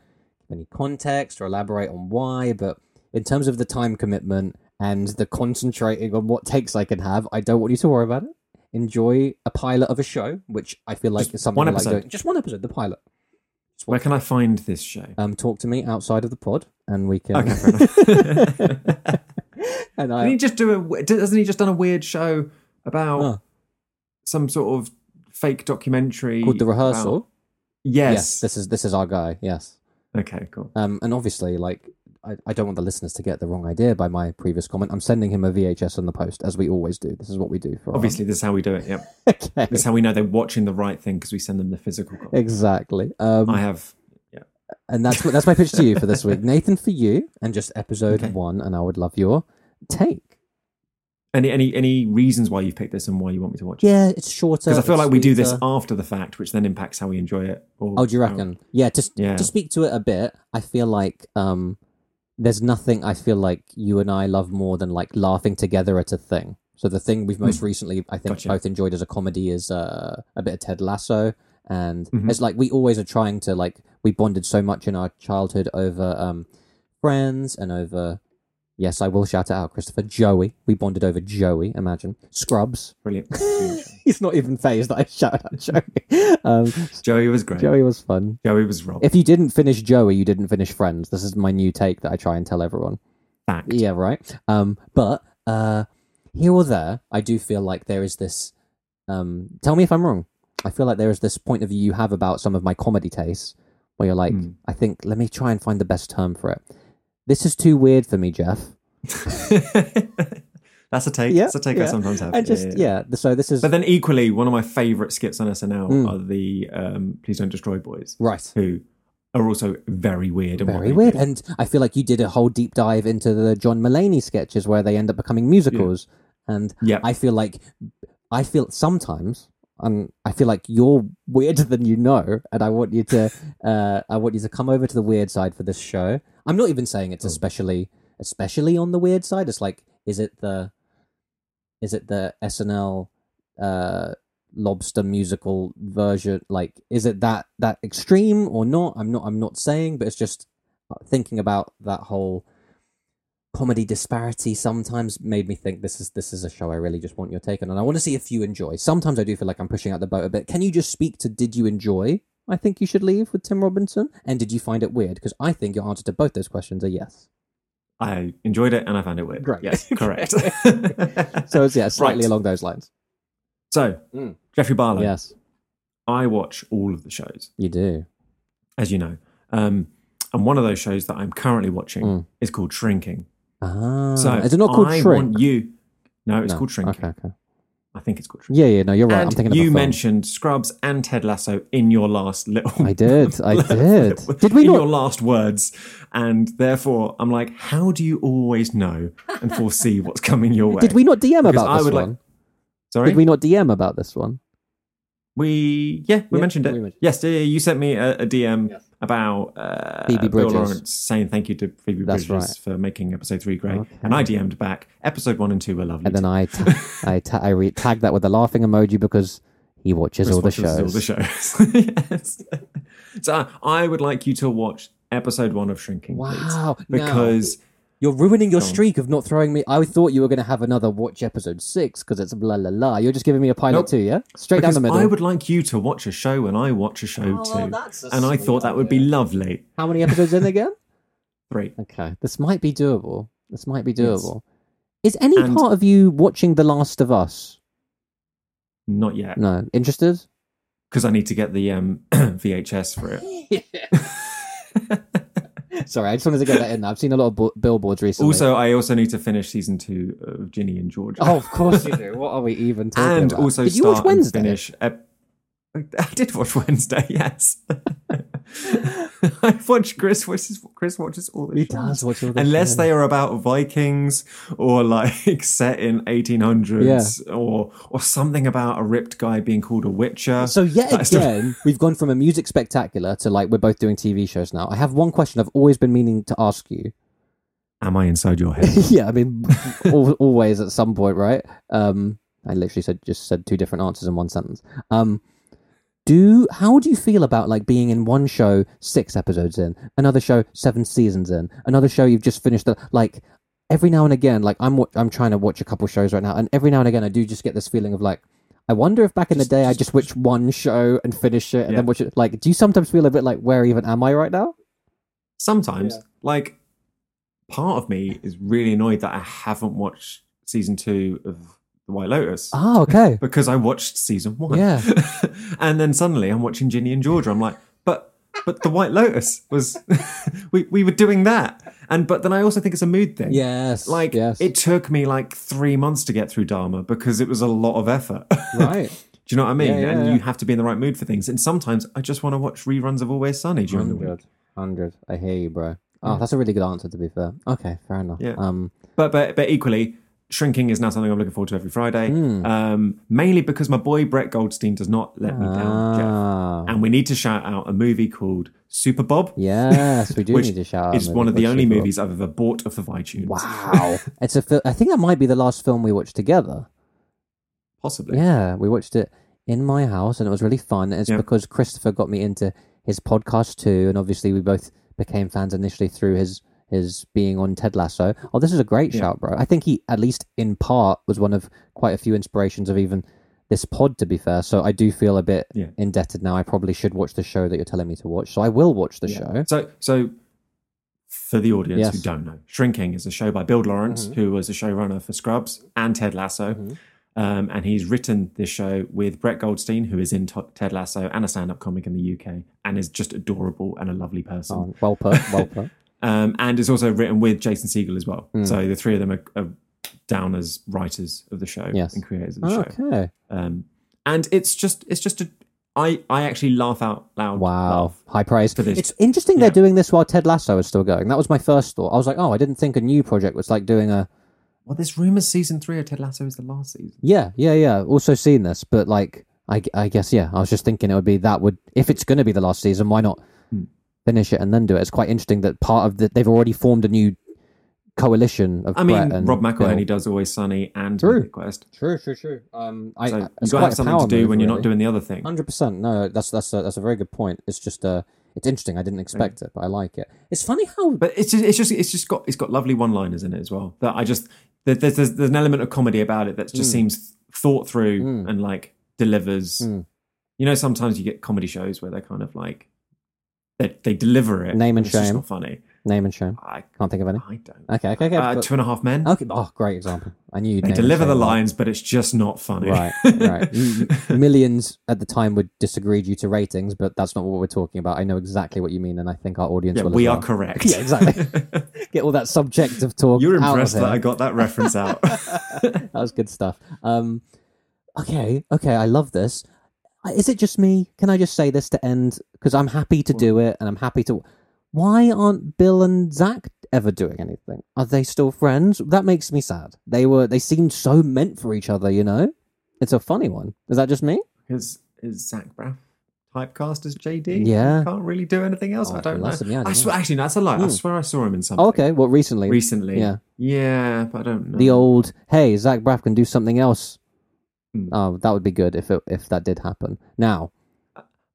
give any context or elaborate on why, but in terms of the time commitment and the concentrating on what takes I can have, I don't want you to worry about it. Enjoy a pilot of a show, which I feel like Just is something one I like doing. Just one episode, the pilot. Where can I find this show? Um, talk to me outside of the pod, and we can. Okay, [laughs] [laughs] and Didn't he just do a? Hasn't he just done a weird show about Oh. some sort of fake documentary called the about- rehearsal. Yes. this is this is our guy. Yes. okay. Cool. Um, and obviously, like, I, I don't want the listeners to get the wrong idea by my previous comment. I'm sending him a VHS on the post, as we always do. This is what we do for our- Obviously, this is how we do it. Yep. [laughs] okay. This is how we know they're watching the right thing because we send them the physical copy. Exactly. Um, I have. And that's what that's my pitch to you for this week, [laughs] Nathan. For you, and just episode Okay. one, and I would love your take. Any any any reasons why you've picked this and why you want me to watch it? Yeah, it's shorter. Because I feel like we do this after the fact, which then impacts how we enjoy it. Or, Oh, do you reckon? Yeah, to Yeah. to speak to it a bit, I feel like um, there's nothing I feel like you and I love more than like laughing together at a thing. So the thing we've most recently, I think, Gotcha. both enjoyed as a comedy is uh, a bit of Ted Lasso, and Mhm. it's like we always are trying to like we bonded so much in our childhood over um, Friends and over. Yes, I will shout it out, Christopher. Joey. We bonded over Joey. Imagine Scrubs. Brilliant. [laughs] He's not even phased that I shouted out Joey. [laughs] Um, Joey was great. Joey was fun. Joey was Rob. If you didn't finish Joey, you didn't finish Friends. This is my new take that I try and tell everyone. Fact. Yeah, right. Um, but uh, here or there, I do feel like there is this. Um, tell me if I'm wrong. I feel like there is this point of view you have about some of my comedy tastes, where you're like, Hmm. I think let me try and find the best term for it. This is too weird for me, Jeff. [laughs] That's a take. Yeah, That's a take I sometimes have. And just yeah, so this is But then equally, one of my favourite skits on SNL Mm. are the um, Please Don't Destroy Boys, right. who are also very weird. And Very weird. do. And I feel like you did a whole deep dive into the John Mulaney sketches where they end up becoming musicals. And Yeah. I feel like I feel sometimes um I feel like you're weirder than you know, and I want you to [laughs] uh I want you to come over to the weird side for this show. I'm not even saying it's Oh. especially especially on the weird side. It's like is it the is it the SNL uh lobster musical version like is it that that extreme or not i'm not i'm not saying but it's just thinking about that whole comedy disparity sometimes made me think this is this is a show i really just want your take on and i want to see if you enjoy sometimes i do feel like i'm pushing out the boat a bit can you just speak to did you enjoy i think you should leave with tim robinson and did you find it weird because i think your answer to both those questions are yes I enjoyed it and I found it weird. Great. Yes, [laughs] correct. [laughs] so it's yeah slightly Right. along those lines So, Mm. Jeffrey Barlow. yes I watch all of the shows, you do as you know. Um, and one of those shows that I'm currently watching Mm. is called Shrinking. Ah So, is it not called I shrink want you. No, it's No. called Shrinking. okay okay I think it's called Shrinking. yeah yeah no you're right i'm and thinking of a you film. mentioned Scrubs and Ted Lasso in your last little. I did. [laughs] I did. Did we in not? your last words, and therefore I'm like, how do you always know and foresee what's coming your way? Did we not DM Because about I this would like- one? Sorry, Did we not DM about this one? We yeah, we Yeah, mentioned it. we mentioned- Yes, yeah, yeah, you sent me a, a DM Yes. About uh, Phoebe Bill Lawrence saying thank you to Phoebe That's Bridgers right. for making episode three great, Okay. and I DM'd back. Episode one and two were lovely. And then I, I, ta- I re- tagged that with a laughing emoji because he watches all the shows. All the shows. [laughs] yes. So I would like you to watch episode one of Shrinking. Wow! now, because you're ruining your streak of not throwing me. I thought you were going to have another watch episode six because it's blah la la. You're just giving me a pilot Nope. too, yeah? Straight because down the middle. I would like you to watch a show when I watch a show Oh, too, that's a and I sweet thought that would be lovely. How many episodes in again? [laughs] Three. Okay, this might be doable. This might be Yes. doable. Is any And- part of you watching The Last of Us? Not yet, No, interested? because I need to get the um, [clears throat] VHS for it. [laughs] [laughs] Sorry, I just wanted to get that in. I've seen a lot of bu- billboards recently. Also, I also need to finish season two of Ginny and Georgia. oh, of course you do. [laughs] What are we even talking and about? also did you start watch Wednesday? and finish. Ep- [laughs] I did watch Wednesday. Yes, [laughs] I watch Chris watches. Chris watches all the He shows. does watch all the unless shows. they are about Vikings or like [laughs] set in 1800s or or something about a ripped guy being called a Witcher. So yet That's the- again, we've gone from a music spectacular to like we're both doing TV shows now. I have one question I've always been meaning to ask you. Am I inside your head? yeah, I mean, always at some point, right? Um, I literally said just said two different answers in one sentence. Um, do how do you feel about like being in one show six episodes in, another show seven seasons in, another show you've just finished? The, like every now and again, like I'm I'm trying to watch a couple shows right now, and every now and again I do just get this feeling of like. I wonder if back in the Just- day I just just watched one show and finish it and Yeah. then watch it. Like, do you sometimes feel a bit like, where even am I right now? Sometimes, Yeah. like, part of me is really annoyed that I haven't watched season two of The White Lotus. Oh, okay. [laughs] because I watched season one. Yeah. [laughs] and then suddenly I'm watching Ginny and Georgia. I'm like, but but the White Lotus was [laughs] we we were doing that. And but then I also think it's a mood thing. Yes. Like yes. it took me like three months to get through Dahmer because it was a lot of effort. right. Do you know what I mean? Yeah, yeah, and yeah. you have to be in the right mood for things. And sometimes I just want to watch reruns of Always Sunny during the week. 100. 100. I hear you, bro. Oh, Yeah. that's a really good answer, to be fair. Okay, fair enough. Yeah. Um, But but but equally, Shrinking is now something I'm looking forward to every Friday. Hmm. Um, mainly because my boy Brett Goldstein does not let me down, Jeff. Ah. And we need to shout out a movie called SuperBob. Yes, we do [laughs] need to shout out. It's one of the only Super movies I've ever bought off of iTunes. Wow, [laughs] it's a. Fil- I think that might be the last film we watched together. Possibly. Yeah, we watched it in my house, and it was really fun. And It's Yeah. because Christopher got me into his podcast too, and obviously we both became fans initially through his his being on Ted Lasso. Oh, this is a great Yeah. shout, bro. I think he, at least in part, was one of quite a few inspirations of even this pod. To be fair, so I do feel a bit Yeah. indebted now. I probably should watch the show that you're telling me to watch, so I will watch the Yeah. show. So, so for the audience Yes. who don't know, Shrinking is a show by Bill Lawrence, Mhm. who was a showrunner for Scrubs and Ted Lasso. Mhm. Um, and he's written this show with Brett Goldstein, who is in Ted Lasso and a stand up comic in the UK and is just adorable and a lovely person. Oh, well put, well put. [laughs] Um, and it's also written with Jason Segel as well. Mm. So the three of them are, are down as writers of the show Yes. and creators of the show. Okay. Um, and it's just, it's just a, I, I actually laugh out loud. Wow, high praise. For this. It's interesting Yeah. they're doing this while Ted Lasso is still going. That was my first thought. I was like, oh, I didn't think a new project was like doing a. Well, there's rumors season three of Ted Lasso is the last season. Yeah, yeah, yeah. Also seen this, but like, I, I guess yeah. I was just thinking it would be that would if it's going to be the last season, why not Hmm. Finish it and then do it? It's quite interesting that part of the they've already formed a new coalition of. I mean, and Rob McElhenney Bill. does Always Sunny and True. Quest. True, true, true. Um, I, So I, you've it's got to have something to do move, when you're really. not doing the other thing. Hundred percent. No, that's that's a, that's a very good point. It's just uh, it's interesting. I didn't expect it, but I like it. It's funny how But it's just, it's just it's just got it's got lovely one-liners in it as well. That I just there's there's, there's an element of comedy about it that just Mm. seems thought through Mm. and like delivers. Mm. You know, sometimes you get comedy shows where they're kind of like they they deliver it. Name and it's just shame. not funny. name and shame. I Can't think of any. I don't. Okay, okay, okay. Uh, but- two and a half men. okay. Oh, great example. I knew you'd They deliver the lines, but it's just not funny. Right, right. [laughs] Millions at the time would disagree due to ratings, but that's not what we're talking about. I know exactly what you mean, and I think our audience yeah, will. we well. are correct. Yeah, exactly. [laughs] Get all that subjective talk. You're impressed that. I got that reference out. [laughs] that was good stuff. Um, okay, okay, I love this. Is it just me? Can I just say this to end? Because I'm happy to do it, and I'm happy to. Why aren't Bill and Zach ever doing anything? Are they still friends? That makes me sad. They were. They seemed so meant for each other. You know, it's a funny one. Is that just me? is is Zach Braff typecast as JD? Yeah. can't really do anything else. Oh, I don't know. him, yeah, I I swear, know. actually, no, that's a lie. I Hmm. swear I saw him in something Oh, okay. well, recently? recently. Yeah. yeah, but I don't know. The old hey, Zach Braff can do something else. Hmm. Oh, that would be good if it, if that did happen. Now,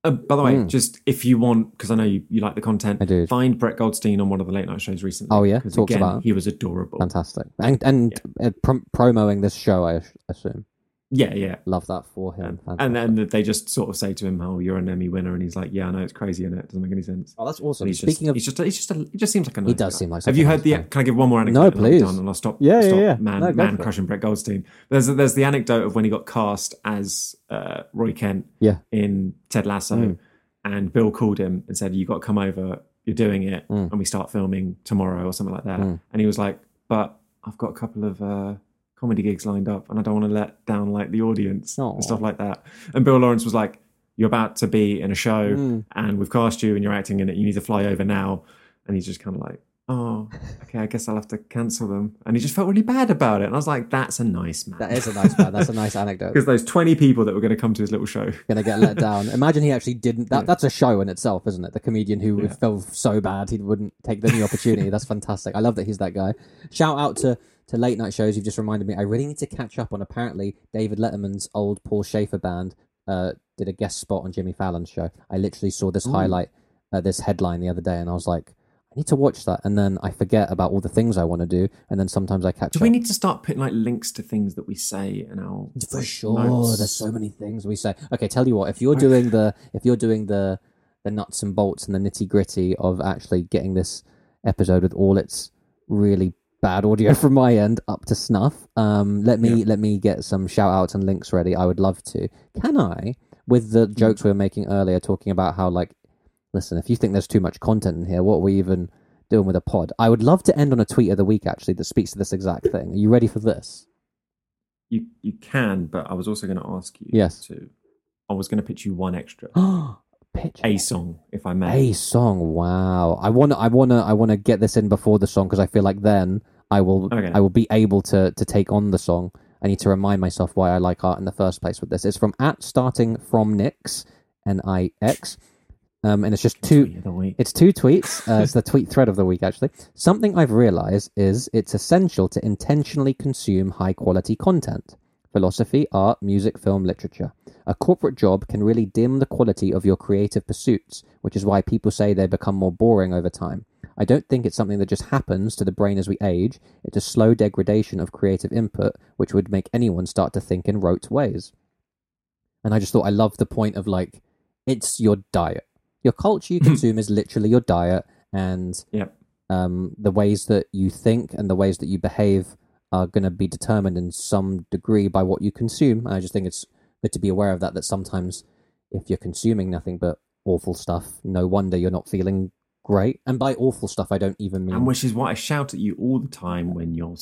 Uh, by the way, Hmm. just if you want, because I know you, you like the content, I do. find Brett Goldstein on one of the late night shows recently. Oh, yeah, Talks again, about it. he was adorable. fantastic, and and uh, prom- promoting this show, I assume. Yeah, yeah. Love that for him. And, and then they just sort of say to him, "Oh, you're an Emmy winner," and he's like, "Yeah, I know it's crazy, and it doesn't make any sense." oh, that's And awesome. he's Speaking just, of, he's just, he's just, a, he just seems like a nice he does guy. seem like. Have you heard the? guy. Can I give one more anecdote? No, and I'll be please. and I'll stop. Yeah, I'll yeah, yeah. Man, No, man crushing Brett Goldstein. There's there's the anecdote of when he got cast as uh, Roy Kent Yeah. in Ted Lasso, Mm. and Bill called him and said, "You got to come over. You're doing it, Mm. and we start filming tomorrow or something like that." Mm. And he was like, "But I've got a couple of." Uh, comedy gigs lined up and I don't want to let down like the audience Aw. and stuff like that. And Bill Lawrence was like, You're about to be in a show Mm. and we've cast you and you're acting in it. You need to fly over now. And he's just kind of like, oh, okay, I guess I'll have to cancel them. And he just felt really bad about it. And I was like, that's a nice man. That is a nice man. That's a nice [laughs] anecdote. Because those 20 people that were going to come to his little show. Gonna get let down. Imagine he actually didn't. That, Yeah. That's a show in itself, isn't it? The comedian who Yeah. felt so bad he wouldn't take the new opportunity. That's fantastic. I love that he's that guy. Shout out to to late night shows. You've just reminded me. I really need to catch up on. Apparently, David Letterman's old Paul Shaffer band uh, did a guest spot on Jimmy Fallon's show. I literally saw this Ooh. highlight, uh, this headline the other day, and I was like. I need to watch that, and then I forget about all the things I want to do, and then sometimes I catch Do up. we need to start putting like links to things that we say in our For sure, notes? there's so many things we say. Okay, tell you what, if you're doing the if you're doing the the nuts and bolts and the nitty gritty of actually getting this episode with all its really bad audio from my end up to snuff, um, let me Yeah. let me get some shout outs and links ready. I would love to. Can I? With the jokes we were making earlier, talking about how like, listen, if you think there's too much content in here, what are we even doing with a pod? I would love to end on a tweet of the week actually that speaks to this exact thing. Are you ready for this? You you can, but I was also going to ask you Yes. to. I was going to pitch you one extra, [gasps] [gasps] Pitch a song, if I may. A song, wow! I want to, I want to, I want to get this in before the song because I feel like then I will Okay. I will be able to to take on the song. I need to remind myself why I like art in the first place with this. It's from at starting from Nix N I X, um, and it's just two. Tweet of the week. It's two tweets. Uh, it's the tweet thread of the week, actually. Something I've realized is it's essential to intentionally consume high quality content philosophy, art, music, film, literature. A corporate job can really dim the quality of your creative pursuits, which is why people say they become more boring over time. I don't think it's something that just happens to the brain as we age. It's a slow degradation of creative input, which would make anyone start to think in rote ways. And I just thought I loved the point of like, it's your diet. Your culture you consume is literally your diet, and Yep. um, the ways that you think and the ways that you behave are going to be determined in some degree by what you consume. And I just think it's good to be aware of that. That sometimes, if you're consuming nothing but awful stuff, no wonder you're not feeling great. And by awful stuff, I don't even mean And which is why I shout at you all the time when you're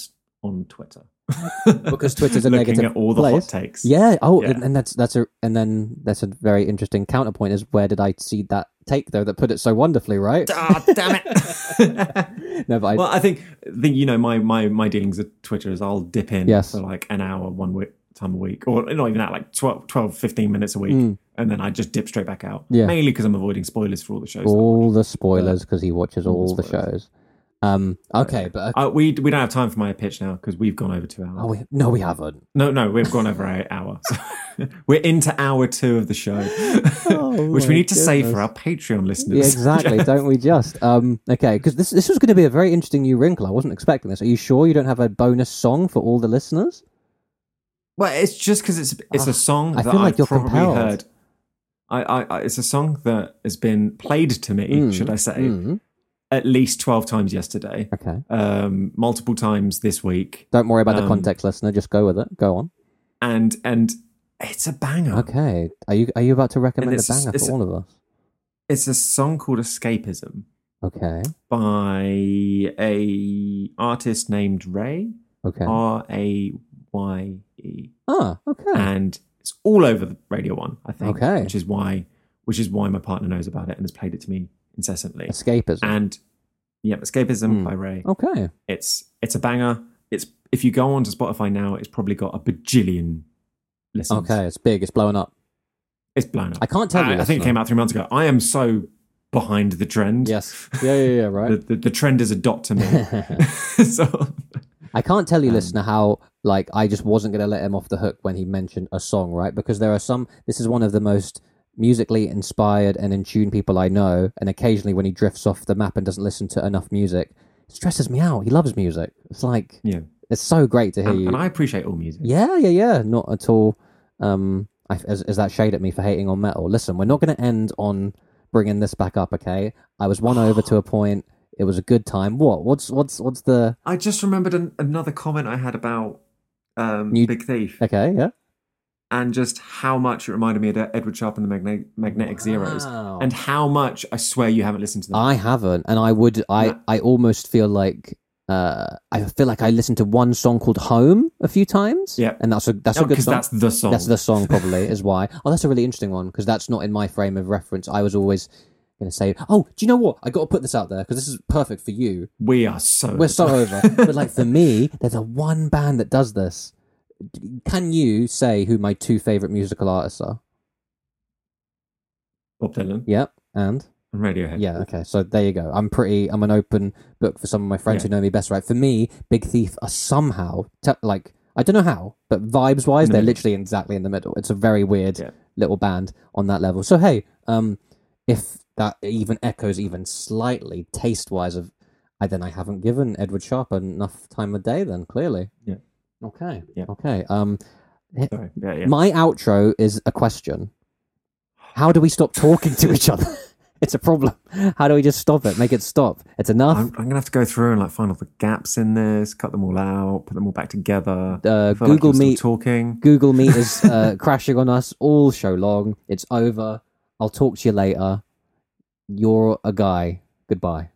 on Twitter. [laughs] Because Twitter's a [laughs] Looking negative at all the place. hot takes. Yeah. Oh, Yeah. And, and that's that's a and then that's a very interesting counterpoint. Is where did I see that take though that put it so wonderfully right? [laughs] Ah, damn it. [laughs] no, but I, well, I think, think you know my my my dealings with Twitter is I'll dip in Yes. for like an hour one week time a week, or not even that, like 12, 12 15 minutes a week, Mm. and then I just dip straight back out. Yeah. mainly because I'm avoiding spoilers for all the shows. that I watch. all the spoilers because he watches all all the the shows. Um. Okay, but Uh, we we don't have time for my pitch now because we've gone over two hours. oh, we, no, we haven't. No, no, we've gone over an hour. So we're into hour two of the show, [laughs] Oh which we need to save for our Patreon Yeah, listeners. exactly. [laughs] don't we just? Um. Okay, because this this was going to be a very interesting new wrinkle. I wasn't expecting this. Are you sure you don't have a bonus song for all the listeners? Well, it's just because it's it's Ah, a song I that feel like I've you're probably compelled. heard. I, I, I, it's a song that has been played to me, Mm, should I say, mm, at least twelve times yesterday, Okay. um, multiple times this week, Don't worry about the Um, context, listener. Just go with it. Go on. and and it's a banger. Okay. Are you are you about to recommend a banger it's- for all of us? It's a song called "Escapism" Okay. by a artist named Raye Okay. R A Y E. ah. Okay. and it's all over the Radio One. I think, Okay. which is why, which is why my partner knows about it and has played it to me incessantly. Escapism. And yeah, Escapism Hmm. by Raye. okay. It's it's a banger. It's if you go onto Spotify now, it's probably got a bajillion listens. Okay. It's big. It's blowing up. it's blown up. I can't tell you. I, I think it came out three months ago. I am so behind the trend. Yes. Yeah. Yeah. Yeah. [laughs] The, Right. the, the trend is a dot to me. [laughs] [laughs] so I can't tell you, Um, listener, how like I just wasn't going to let him off the hook when he mentioned a song, right? Because there are some. This is one of the most musically inspired and in tune people I know, and occasionally when he drifts off the map and doesn't listen to enough music, it stresses me out. He loves music. It's like yeah, it's so great to hear and, you. and I appreciate all music. Yeah, yeah, yeah. Not at all. Um, I, is, is that shade at me for hating on metal? Listen, we're not going to end on bringing this back up. Okay, I was won over to a [gasps] point. It was a good time. What? What's what's what's the? I just remembered an, another comment I had about um, You- Big Thief Okay, yeah. And just how much it reminded me of Edward Sharpe and the Magne- Magnetic Zeros, and how much I swear you haven't listened to them. I haven't, and I would. I No. I almost feel like. Uh, I feel like I listened to one song called "Home" a few times. Yeah. and that's a that's a good song. that's the song. That's the song, [laughs] probably is why. Oh, that's a really interesting one because that's not in my frame of reference. I was always going to say, "Oh, do you know what? I got to put this out there because this is perfect for you. we are so. We're so [laughs] over." but like for me, there's a one band that does this. Can you say who my two favorite musical artists are? Bob Dylan Yep, and and Radiohead. yeah, okay. So there you go. I'm pretty. I'm an open book for some of my friends Yeah. who know me best. Right? For me, Big Thief are somehow te- like I don't know how, but vibes wise, the they're literally exactly in the middle. It's a very weird Yeah. little band on that level. So hey, um, if that even echoes even slightly taste wise of, I then I haven't given Edward Sharpe enough time of day. Then clearly, Yeah. Okay. Yeah. Okay. Um, Sorry. Yeah, yeah. my outro is a question. How do we stop talking to each other? [laughs] it's a problem. How do we just stop it? Make it stop. It's enough. I'm, I'm gonna have to go through and like find all the gaps in this, cut them all out, put them all back together. uh, feel like Google Meet. talking. Google Meet is [laughs] uh, crashing on us all show long. It's over. I'll talk to you later. You're a guy. Goodbye.